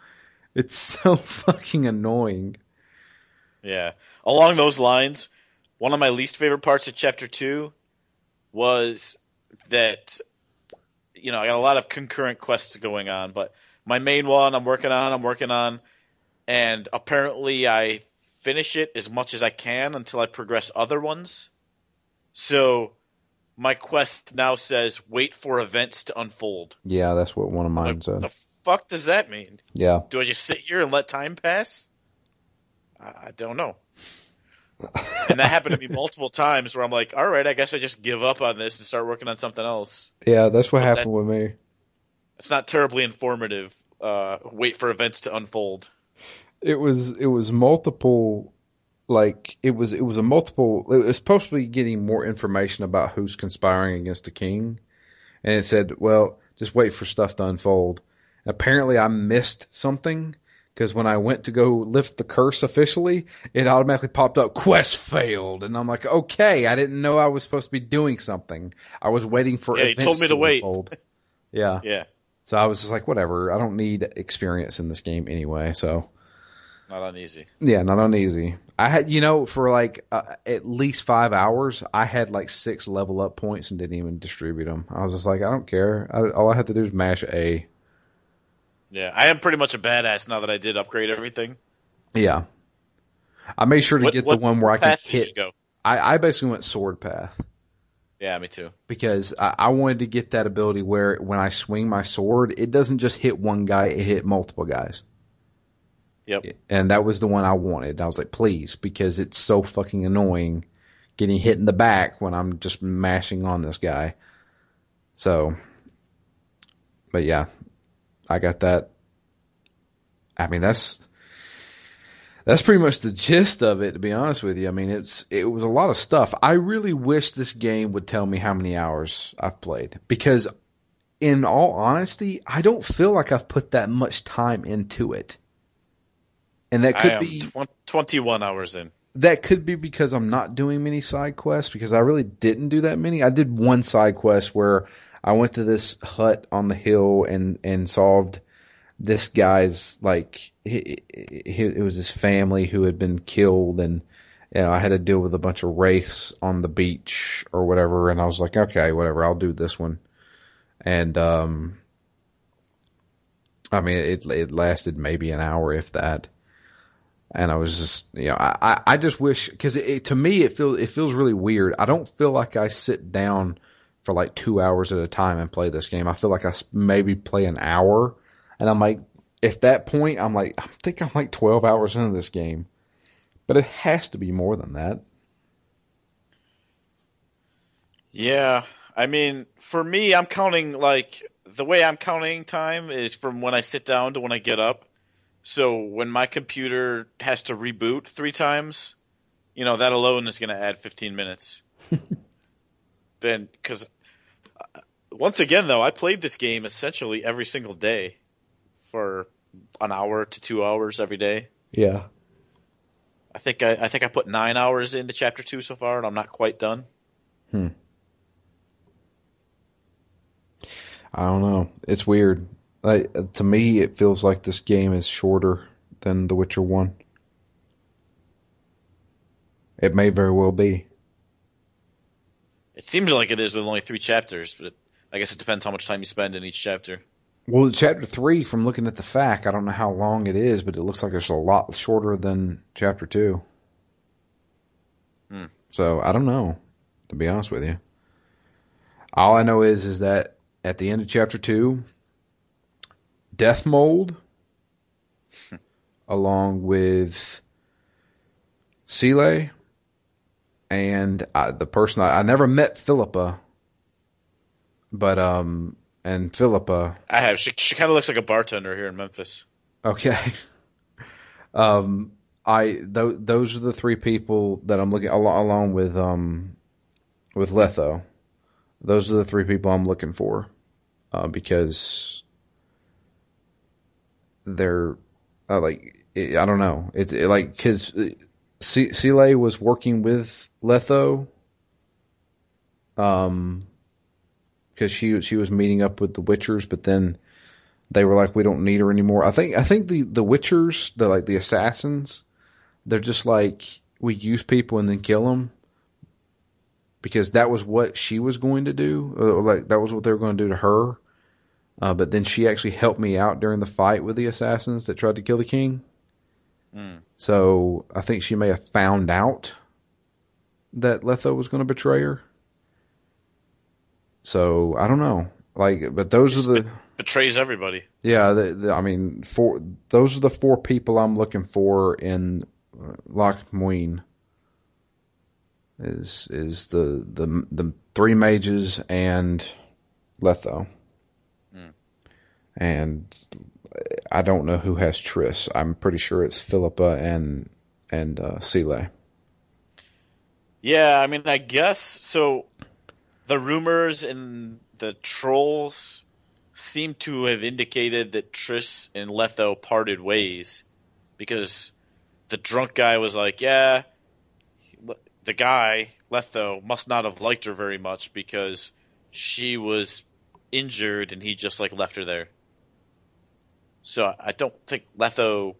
It's so fucking annoying. Yeah. Along those lines, one of my least favorite parts of chapter 2 was that you know, I got a lot of concurrent quests going on, but my main one I'm working on, I'm working on, and apparently I finish it as much as I can until I progress other ones. So my quest now says wait for events to unfold. Yeah, that's what one of mine Like, said. the fuck does that mean? Yeah. Do I just sit here and let time pass? I I don't know. and that happened to me multiple times where I'm like, all right, I guess I just give up on this and start working on something else. Yeah, that's what But happened with me. It's not terribly informative. Uh, wait for events to unfold. It was it was multiple like it was it was a multiple it was supposed to be getting more information about who's conspiring against the king. And it said, well, just wait for stuff to unfold. Apparently I missed something because when I went to go lift the curse officially, it automatically popped up quest failed and I'm like, "Okay, I didn't know I was supposed to be doing something. I was waiting for Yeah, events told me to wait." unfold." Yeah. Yeah, So I was just like, whatever. I don't need experience in this game anyway. So not uneasy. yeah, not uneasy. I had, you know, for like uh, at least five hours, I had like six level up points and didn't even distribute them. I was just like, I don't care. I, all I have to do is mash A. Yeah, I am pretty much a badass now that I did upgrade everything. Yeah. I made sure to What- get the one where I can path did you hit. I, I basically went sword path Yeah, me too. because I, I wanted to get that ability where when I swing my sword, it doesn't just hit one guy, it hit multiple guys. Yep. and that was the one I wanted. I was like, please, because it's so fucking annoying getting hit in the back when I'm just mashing on this guy. So, but yeah, I got that. I mean, that's that's pretty much the gist of it. To be honest with you, I mean, it's it was a lot of stuff. I really wish this game would tell me how many hours I've played because, in all honesty, I don't feel like I've put that much time into it. And that could be tw- 21 hours in. that could be because I'm not doing many side quests because I really didn't do that many. I did one side quest where I went to this hut on the hill and and solved this guy's like he, he, it was his family who had been killed and you know, I had to deal with a bunch of wraiths on the beach or whatever. And I was like okay whatever I'll do this one. And um I mean it it lasted maybe an hour if that. And I was just, you know, I, I just wish because to me it feels it feels really weird. I don't feel like I sit down for like two hours at a time and play this game. I feel like I maybe play an hour, and I'm like, at that point, I'm like, I think I'm like twelve hours into this game, but it has to be more than that. Yeah, I mean, for me, I'm counting like the way I'm counting time is from when I sit down to when I get up. So when my computer has to reboot three times, you know that alone is going to add 15 minutes. then, because once again, though, I played this game essentially every single day for an hour to two hours every day. Yeah, I think I, I think I put nine hours into chapter two so far, and I'm not quite done. Hmm. I don't know. It's weird. Like to me, it feels like this game is shorter than The Witcher One. It may very well be. It seems like it is with only three chapters, but I guess it depends how much time you spend in each chapter. Well, chapter three, from looking at the fact, I don't know how long it is, but it looks like it's a lot shorter than chapter two. Hmm. So I don't know, to be honest with you. All I know is is that at the end of chapter two, Dethmold, along with Síle, and I, the person I, I never met Philippa, but um, and Philippa, I have. She, she kind of looks like a bartender here in Memphis. okay. um, I th- those are the three people that I'm looking al- along with um, with Letho. Those are the three people I'm looking for, uh, because they're uh, like I don't know. It's it, like because Síle was working with Letho, um, because she she was meeting up with the Witchers, but then they were like, we don't need her anymore. I think I think the the Witchers, the like the assassins, they're just like we use people and then kill them because that was what she was going to do. Like that was what they were going to do to her. Uh, but then she actually helped me out during the fight with the assassins that tried to kill the king. Mm. So I think she may have found out that Letho was going to betray her. So I don't know. Like, but those are the Betrays everybody. yeah. The, the, I mean, four. Those are the four people I'm looking for in uh, Loch Muin. Is is the the the three mages and Letho. Hmm. And I don't know who has Triss. I'm pretty sure it's Philippa and and uh, Síle. Yeah, I mean, I guess so. The rumors and the trolls seem to have indicated that Triss and Letho parted ways because the drunk guy was like, "Yeah, the guy Letho must not have liked her very much because she was injured and he just like left her there." So I don't think Letho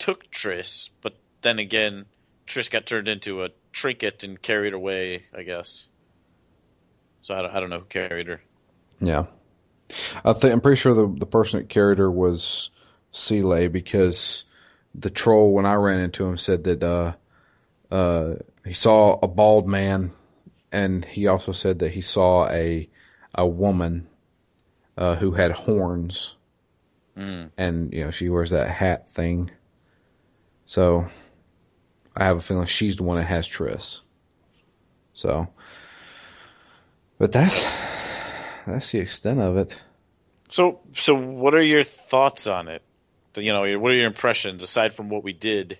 took Triss, but then again, Triss got turned into a trinket and carried away, I guess. So I don't, I don't know who carried her. Yeah, I think I'm pretty sure the the person that carried her was Síle because the troll when I ran into him said that uh, uh, he saw a bald man, and he also said that he saw a a woman uh, who had horns, Mm. and you know she wears that hat thing. So I have a feeling she's the one that has Triss. So, but that's that's the extent of it. So, so what are your thoughts on it? You know, what are your impressions aside from what we did?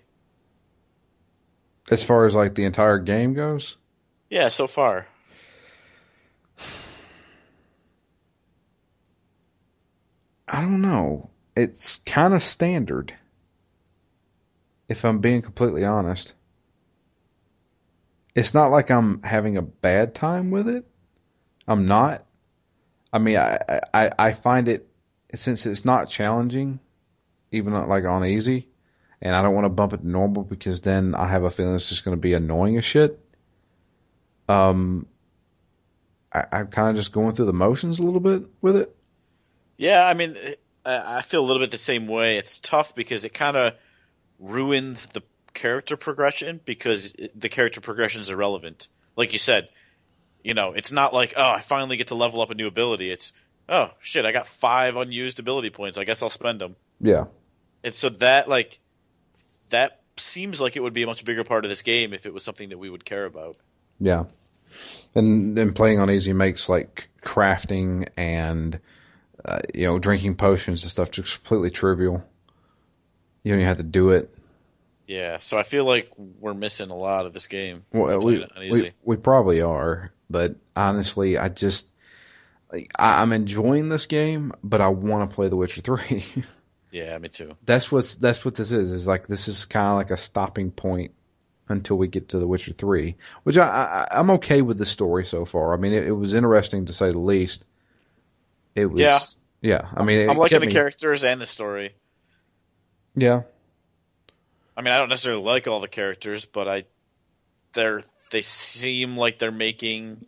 As far as like the entire game goes, Yeah, so far. I don't know. It's kind of standard. If I'm being completely honest, it's not like I'm having a bad time with it. I'm not. I mean, I I, I find it since it's not challenging, even like on easy, and I don't want to bump it to normal because then I have a feeling it's just going to be annoying as shit. Um, I, I'm kind of just going through the motions a little bit with it. Yeah, I mean, I I feel a little bit the same way. It's tough because it kind of ruins the character progression because the character progression is irrelevant. Like you said, you know, it's not like, oh, I finally get to level up a new ability. It's, oh, shit, I got five unused ability points. I guess I'll spend them. Yeah. And so that, like, that seems like it would be a much bigger part of this game if it was something that we would care about. Yeah. And then playing on easy makes like crafting and uh, you know drinking potions and stuff just completely trivial. You don't even have to do it. Yeah, so I feel like we're missing a lot of this game. Well, we, it on easy. we we probably are, but honestly, I just like, I, I'm enjoying this game, but I want to play The Witcher Three. yeah, me too. that's what's that's what this is. Is like this is kind of like a stopping point until we get to The Witcher Three, which I, I I'm okay with the story so far. I mean, it, it was interesting to say the least. It was Yeah. yeah. I mean, I'm liking the me- characters and the story. Yeah, I mean, I don't necessarily like all the characters, but I they're they seem like they're making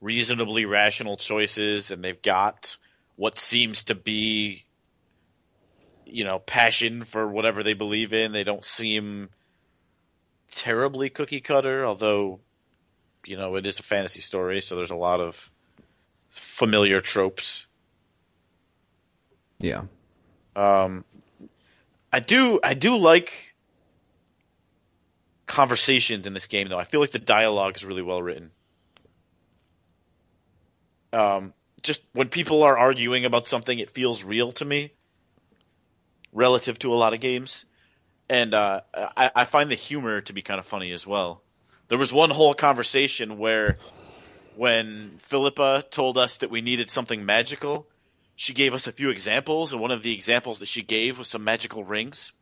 reasonably rational choices, and they've got what seems to be you know passion for whatever they believe in. They don't seem terribly cookie cutter, although you know it is a fantasy story, so there's a lot of familiar tropes. Yeah. Um, I do I do like conversations in this game though. I feel like the dialogue is really well written. Um, just when people are arguing about something, it feels real to me, relative to a lot of games, and uh, I, I find the humor to be kind of funny as well. There was one whole conversation where, when Philippa told us that we needed something magical, she gave us a few examples, and one of the examples that she gave was some magical rings.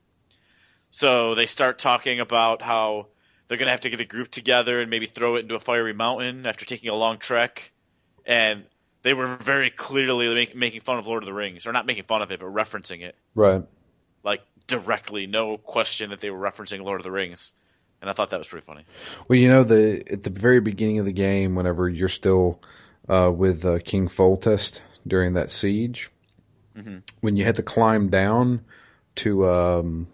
So they start talking about how they're going to have to get a group together and maybe throw it into a fiery mountain after taking a long trek. And they were very clearly make, making fun of Lord of the Rings, or not making fun of it, but referencing it, Right. like directly, no question that they were referencing Lord of the Rings. And I thought that was pretty funny. Well, you know, the at the very beginning of the game, whenever you're still uh, with uh, King Foltest during that siege, Mhm. when you had to climb down to um,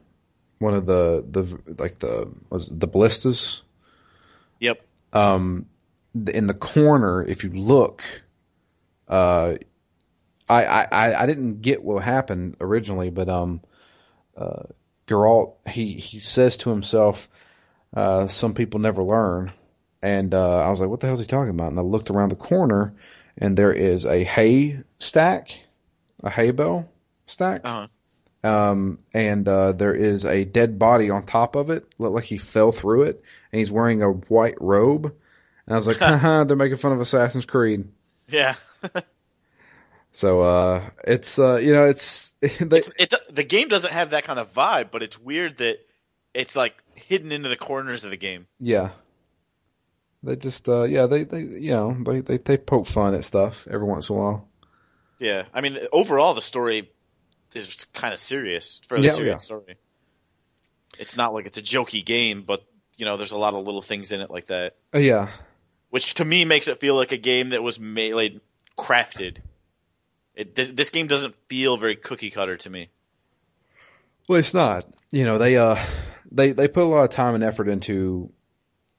one of the the like the was it the ballistas Yep. um, in the corner, if you look, uh, I, I, I- I didn't get what happened originally, but, um, uh, Geralt, he, he says to himself, uh, some people never learn. And, uh, I was like, what the hell is he talking about? And I looked around the corner and there is a hay stack, a hay bale stack. Uh huh. Um, and uh, there is a dead body on top of it. Looked like he fell through it, and he's wearing a white robe. And I was like, haha, they're making fun of Assassin's Creed. Yeah. So uh, it's uh, you know it's they, It's, it, the game doesn't have that kind of vibe, but it's weird that it's like hidden into the corners of the game. yeah they just uh, yeah they they you know they, they they poke fun at stuff every once in a while. Yeah, I mean, overall the story is kind of serious, fairly Yeah, serious yeah. story. It's not like it's a jokey game, but you know, there's a lot of little things in it like that, Uh, yeah, which to me makes it feel like a game that was made, like, crafted. It, this, this game doesn't feel very cookie cutter to me. Well, it's not. You know, they uh they they put a lot of time and effort into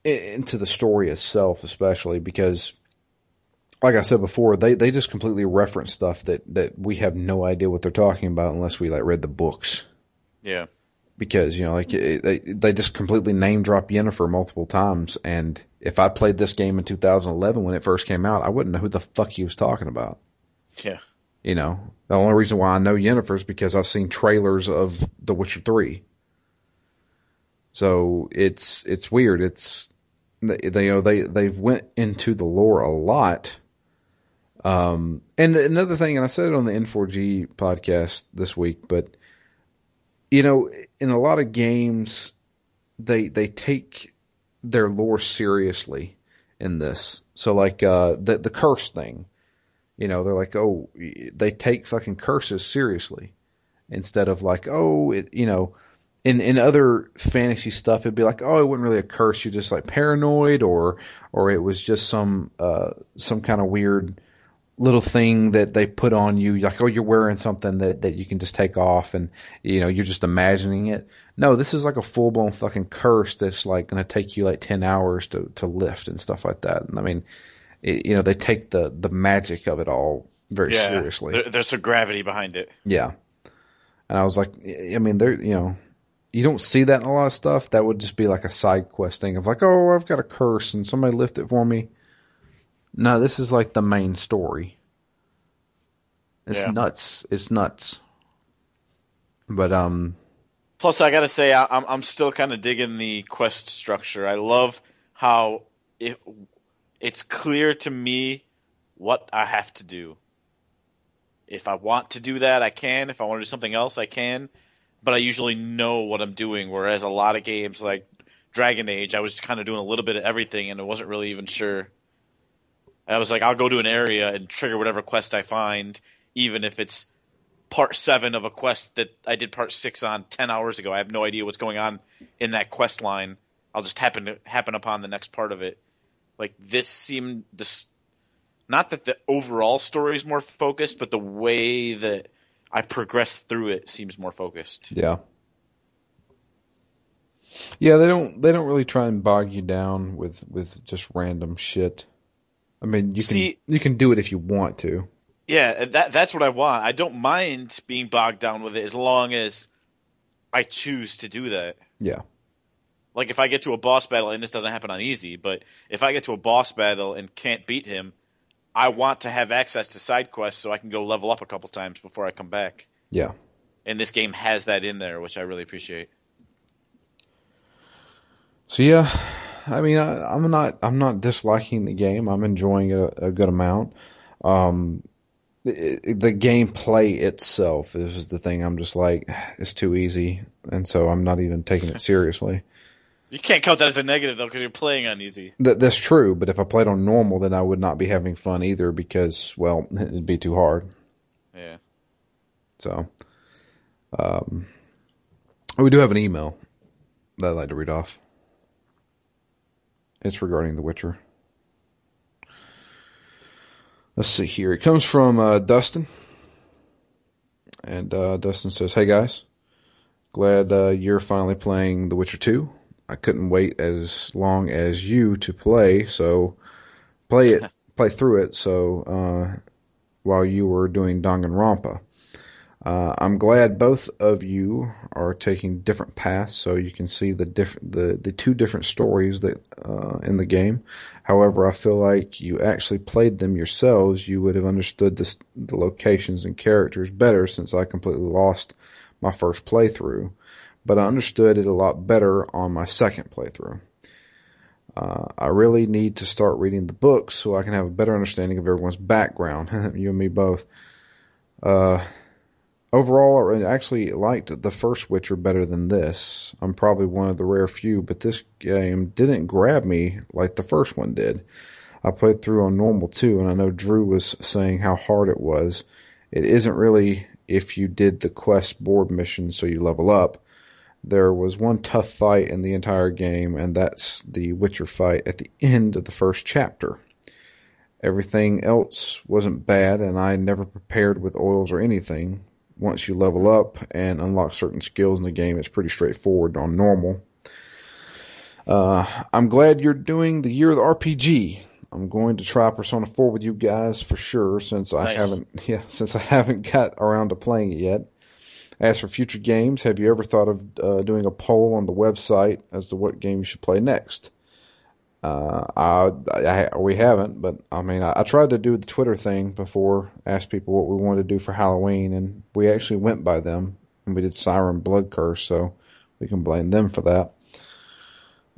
into the story itself, especially because, like I said before, they they just completely reference stuff that that we have no idea what they're talking about unless we like read the books. Yeah, Because you know, like they they just completely name drop Yennefer multiple times, and if I played this game in 2011 when it first came out, I wouldn't know who the fuck he was talking about. yeah, You know, the only reason why I know Yennefer is because I've seen trailers of The Witcher Three. So it's it's weird. It's they, they you know they they've went into the lore a lot. Um, and another thing, and I said it on the N4G podcast this week, but you know, in a lot of games, they they take their lore seriously in this. So like uh, the the curse thing. You know, they're like, oh, they take fucking curses seriously instead of like, oh, it, you know, in in other fantasy stuff, it'd be like, oh, it wasn't really a curse. You're just like paranoid, or or it was just some uh, some kind of weird little thing that they put on you. Like, oh, you're wearing something that that you can just take off, and you know, you're just imagining it. No, this is like a full blown fucking curse that's like going to take you like ten hours to to lift and stuff like that. And I mean, it, you know, they take the the magic of it all very yeah. seriously. There, there's some gravity behind it. Yeah. And I was like, I mean, they're you know, you don't see that in a lot of stuff. That would just be like a side quest thing of like, oh, I've got a curse and somebody lift it for me. No, this is like the main story. It's Yeah. nuts. It's nuts. But um, Plus, I gotta say, I, I'm I'm still kind of digging the quest structure. I love how it it's clear to me what I have to do. If I want to do that, I can. If I want to do something else, I can. But I usually know what I'm doing. Whereas a lot of games like Dragon Age, I was kind of doing a little bit of everything, and I wasn't really even sure. I was like, I'll go to an area and trigger whatever quest I find, even if it's part seven of a quest that I did part six on ten hours ago. I have no idea what's going on in that quest line. I'll just happen to happen upon the next part of it. Like this seemed this not that the overall story is more focused, but the way that I progress through it seems more focused. Yeah. Yeah, they don't they don't really try and bog you down with with just random shit. I mean, you See- can you can do it if you want to. Yeah, that that's what I want. I don't mind being bogged down with it as long as I choose to do that. Yeah. Like if I get to a boss battle and this doesn't happen on easy, but if I get to a boss battle and can't beat him, I want to have access to side quests so I can go level up a couple times before I come back. Yeah. And this game has that in there, which I really appreciate. So yeah, I mean, I, I'm not I'm not disliking the game. I'm enjoying it a, a good amount. Um, the, the gameplay itself is the thing. I'm just like it's too easy, and so I'm not even taking it seriously. You can't count that as a negative though, because you're playing on easy. That that's true, but if I played on normal, then I would not be having fun either because well, it'd be too hard. Yeah. So, um, we do have an email that I'd like to read off. It's regarding The Witcher. Let's see here. It comes from uh, Dustin. And uh, Dustin says, Hey guys, glad uh, you're finally playing The Witcher 2. I couldn't wait as long as you to play, so play it, play through it. So uh, while you were doing Danganronpa. Uh, I'm glad both of you are taking different paths, so you can see the diff- the the two different stories that uh, in the game. However, I feel like you actually played them yourselves, you would have understood the the locations and characters better, since I completely lost my first playthrough. But I understood it a lot better on my second playthrough. Uh, I really need to start reading the books so I can have a better understanding of everyone's background. you and me both. Uh, Overall, I actually liked the first Witcher better than this. I'm probably one of the rare few, but this game didn't grab me like the first one did. I played through on normal too, and I know Drew was saying how hard it was. It isn't really if you did the quest board mission so you level up. There was one tough fight in the entire game, and that's the Witcher fight at the end of the first chapter. Everything else wasn't bad, and I never prepared with oils or anything once you level up and unlock certain skills in the game, it's pretty straightforward on normal. Uh, I'm glad you're doing the year of the RPG. I'm going to try Persona 4 with you guys for sure, since I haven't, yeah, since I haven't got around to playing it yet. As for future games, have you ever thought of uh, doing a poll on the website as to what game you should play next? Uh, I, I, we haven't, but I mean, I, I tried to do the Twitter thing before, asked people what we wanted to do for Halloween, and we actually went by them, and we did Siren Blood Curse, so we can blame them for that.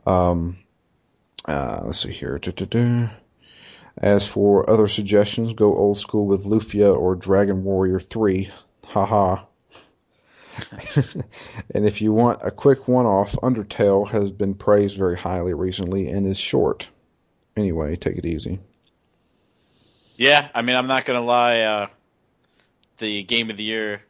Um, uh, let's see here. Du-du-du. As for other suggestions, go old school with Lufia or Dragon Warrior 3. Haha. and if you want a quick one off, Undertale has been praised very highly recently and is short. Anyway, take it easy. Yeah, I mean, I'm not gonna lie. Uh, the game of the year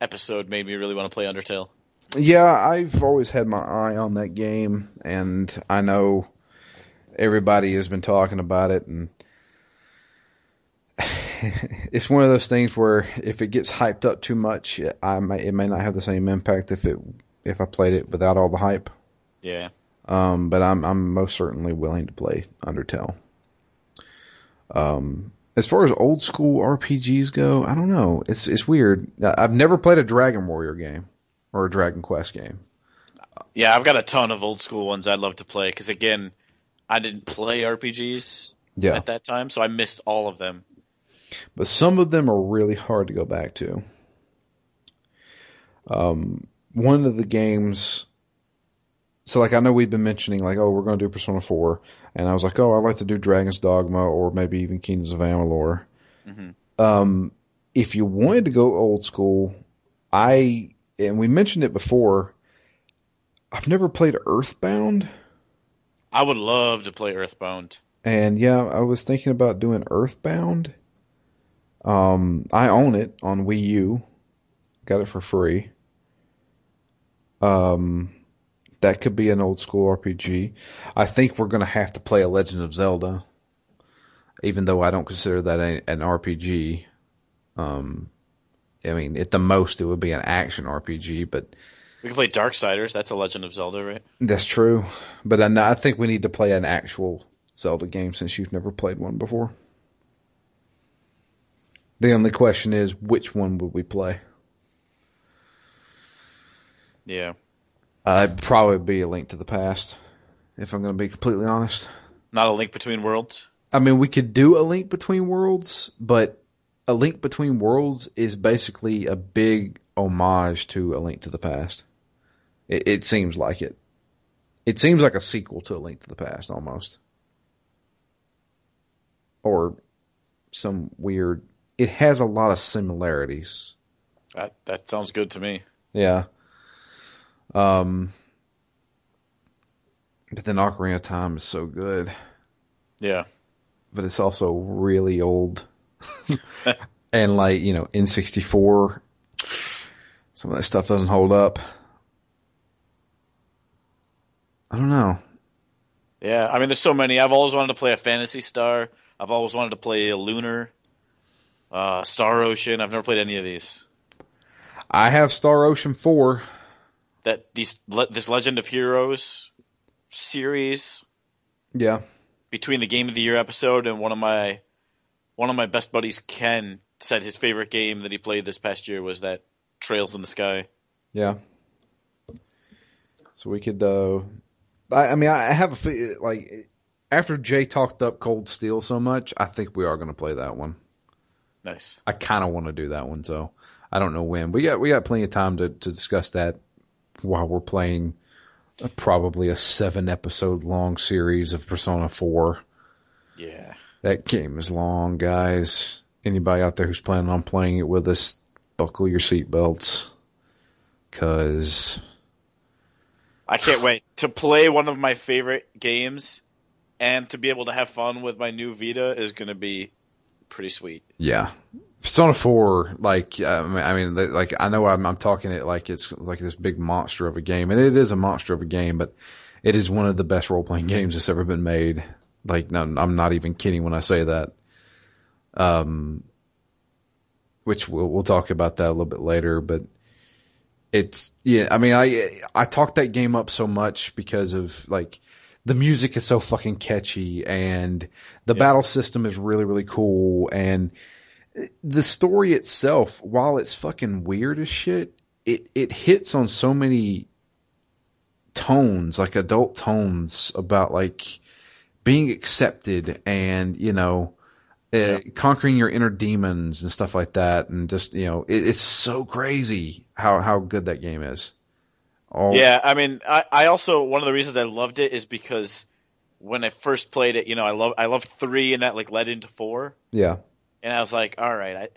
episode made me really want to play Undertale. Yeah, I've always had my eye on that game, and I know everybody has been talking about it, and it's one of those things where if it gets hyped up too much, I may, it may not have the same impact if it if I played it without all the hype. Yeah, Um, but I'm I'm most certainly willing to play Undertale. Um, as far as old school RPGs go, I don't know. It's it's weird. I've never played a Dragon Warrior game or a Dragon Quest game. yeah, I've got a ton of old school ones I'd love to play because again, I didn't play RPGs Yeah, at that time, so I missed all of them. But some of them are really hard to go back to. Um, one of the games. So, like, I know we've been mentioning, like, oh, we're going to do Persona 4. And I was like, oh, I'd like to do Dragon's Dogma or maybe even Kingdoms of Amalur. Mhm. Um, if you wanted to go old school, I, and we mentioned it before, I've never played Earthbound. I would love to play Earthbound. And yeah, I was thinking about doing Earthbound. Um, I own it on Wii U. Got it for free. Um, that could be an old school RPG. I think we're gonna have to play a Legend of Zelda. even though I don't consider that a, an RPG. Um, I mean, at the most, it would be an action RPG, but We can play Darksiders. That's a Legend of Zelda, right? that's true. But I, I think we need to play an actual Zelda game since you've never played one before. The only question is, which one would we play? Yeah. Uh, it'd probably be a Link to the Past, if I'm going to be completely honest. Not a Link Between Worlds. I mean, we could do a Link Between Worlds, but a Link Between Worlds is basically a big homage to a Link to the Past. It, it seems like it. It seems like a sequel to a Link to the Past almost, or some weird. It has a lot of similarities. That that sounds good to me. Yeah. Um. But then Ocarina of Time is so good, Yeah. but it's also really old. and like, you know, N64, some of that stuff doesn't hold up. I don't know. Yeah. I mean, there's so many. I've always wanted to play a Phantasy Star. I've always wanted to play a Lunar, uh, Star Ocean. I've never played any of these. I have Star Ocean 4. That these le- this Legend of Heroes series Yeah. between the Game of the Year episode and one of my one of my best buddies, Ken, said his favorite game that he played this past year was that Trails in the Sky. Yeah. So we could, uh, I, I mean, I have a, like, after Jay talked up Cold Steel so much, I think we are going to play that one. Nice. I kind of want to do that one, so I don't know when. We got we got plenty of time to to discuss that while we're playing a, probably a seven episode long series of Persona Four. Yeah. That game is long, guys. Anybody out there who's planning on playing it with us, buckle your seatbelts, cause I can't wait to play one of my favorite games and to be able to have fun with my new Vita is going to be pretty sweet. yeah, Persona Four. Like I mean, I mean, like I know I'm, I'm talking it like it's like this big monster of a game, and it is a monster of a game, but it is one of the best role playing games that's ever been made. Like, no, I'm not even kidding when I say that. Um, which we'll we'll talk about that a little bit later, but it's yeah. I mean, I I talked that game up so much because of like the music is so fucking catchy and the battle system is really really cool. And the story itself, while it's fucking weird as shit, it it hits on so many tones, like adult tones about like being accepted and you know uh, conquering your inner demons and stuff like that, and just you know it, it's so crazy how how good that game is. All, Yeah, I mean, I, I also one of the reasons I loved it is because when I first played it, you know, I love I loved three and that like led into four, yeah, and I was like, all right, I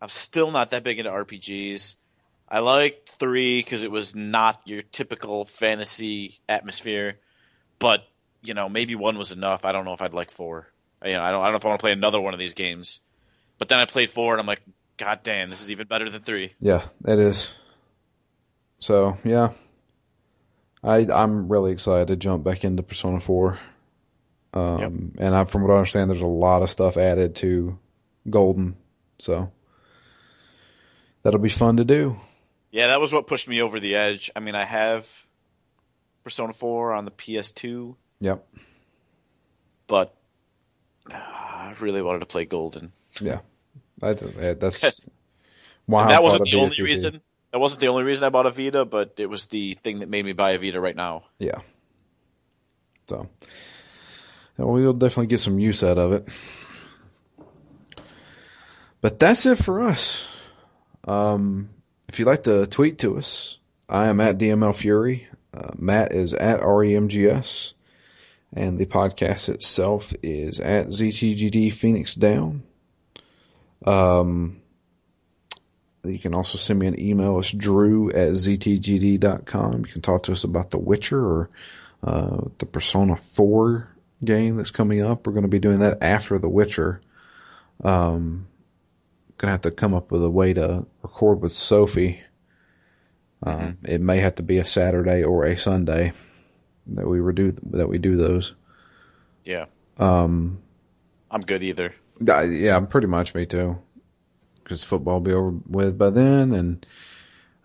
I'm still not that big into RPGs. I liked three because it was not your typical fantasy atmosphere, but you know, maybe one was enough. I don't know if I'd like four. You know, I don't I don't know if I want to play another one of these games. But then I played four and I'm like, God damn, this is even better than three. yeah, it is. So yeah, I I'm really excited to jump back into Persona Four. Um, and I, from what I understand, there's a lot of stuff added to Golden, so that'll be fun to do. Yeah, that was what pushed me over the edge. I mean, I have Persona 4 on the PS2, Yep. but uh, I really wanted to play Golden. Yeah, I, that's why that wasn't the only 2 reason. That wasn't the only reason I bought a Vita, but it was the thing that made me buy a Vita right now. Yeah. So, we'll definitely get some use out of it. But that's it for us. Um, if you'd like to tweet to us, I am at DML Fury. Uh, Matt is at REMGS. And the podcast itself is at ZTGD Phoenix Down. Um, you can also send me an email. It's drew at ztgd.com. You can talk to us about The Witcher or uh, the Persona 4 game that's coming up. We're going to be doing that after The Witcher. Um, going to have to come up with a way to record with Sophie. Um, It may have to be a Saturday or a Sunday that we redo that we do those. Yeah. Um, I'm good either. Yeah, I'm pretty much me too. Because football will be over with by then, and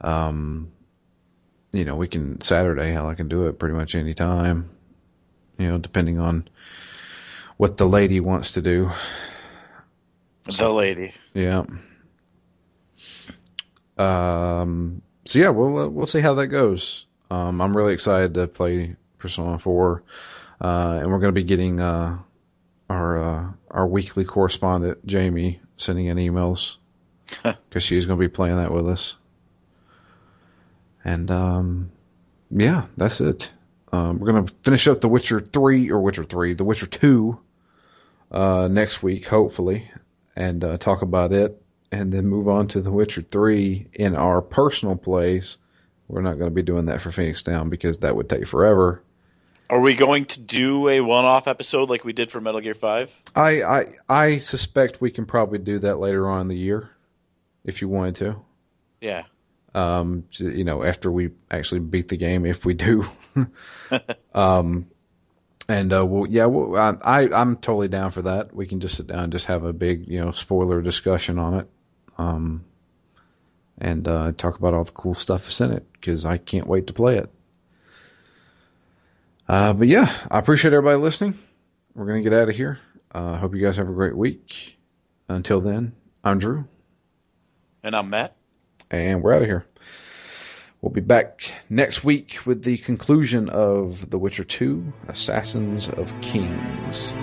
um, you know, we can Saturday. Hell, I can do it pretty much any time. You know, depending on what the lady wants to do. The lady. Yeah. Um. So yeah, we'll uh, we'll see how that goes. Um, I'm really excited to play Persona 4, uh, and we're going to be getting uh, our uh, our weekly correspondent Jamie sending in emails because she's going to be playing that with us. And um, yeah, that's it. Um, we're going to finish up The Witcher 3 or Witcher 3, The Witcher 2 uh, next week, hopefully, and uh, talk about it, and then move on to The Witcher 3 in our personal plays. We're not going to be doing that for Phoenix Down because that would take forever. Are we going to do a one-off episode like we did for Metal Gear Five? I, I I suspect we can probably do that later on in the year, if you wanted to. Yeah. Um, you know, after we actually beat the game, if we do. um, and uh, well, yeah, well, I I'm totally down for that. We can just sit down and just have a big, you know, spoiler discussion on it. Um, and uh, talk about all the cool stuff that's in it because I can't wait to play it. Uh, but yeah, I appreciate everybody listening. We're going to get out of here. I uh, hope you guys have a great week. Until then, I'm Drew. And I'm Matt. And we're out of here. We'll be back next week with the conclusion of The Witcher 2 Assassins of Kings.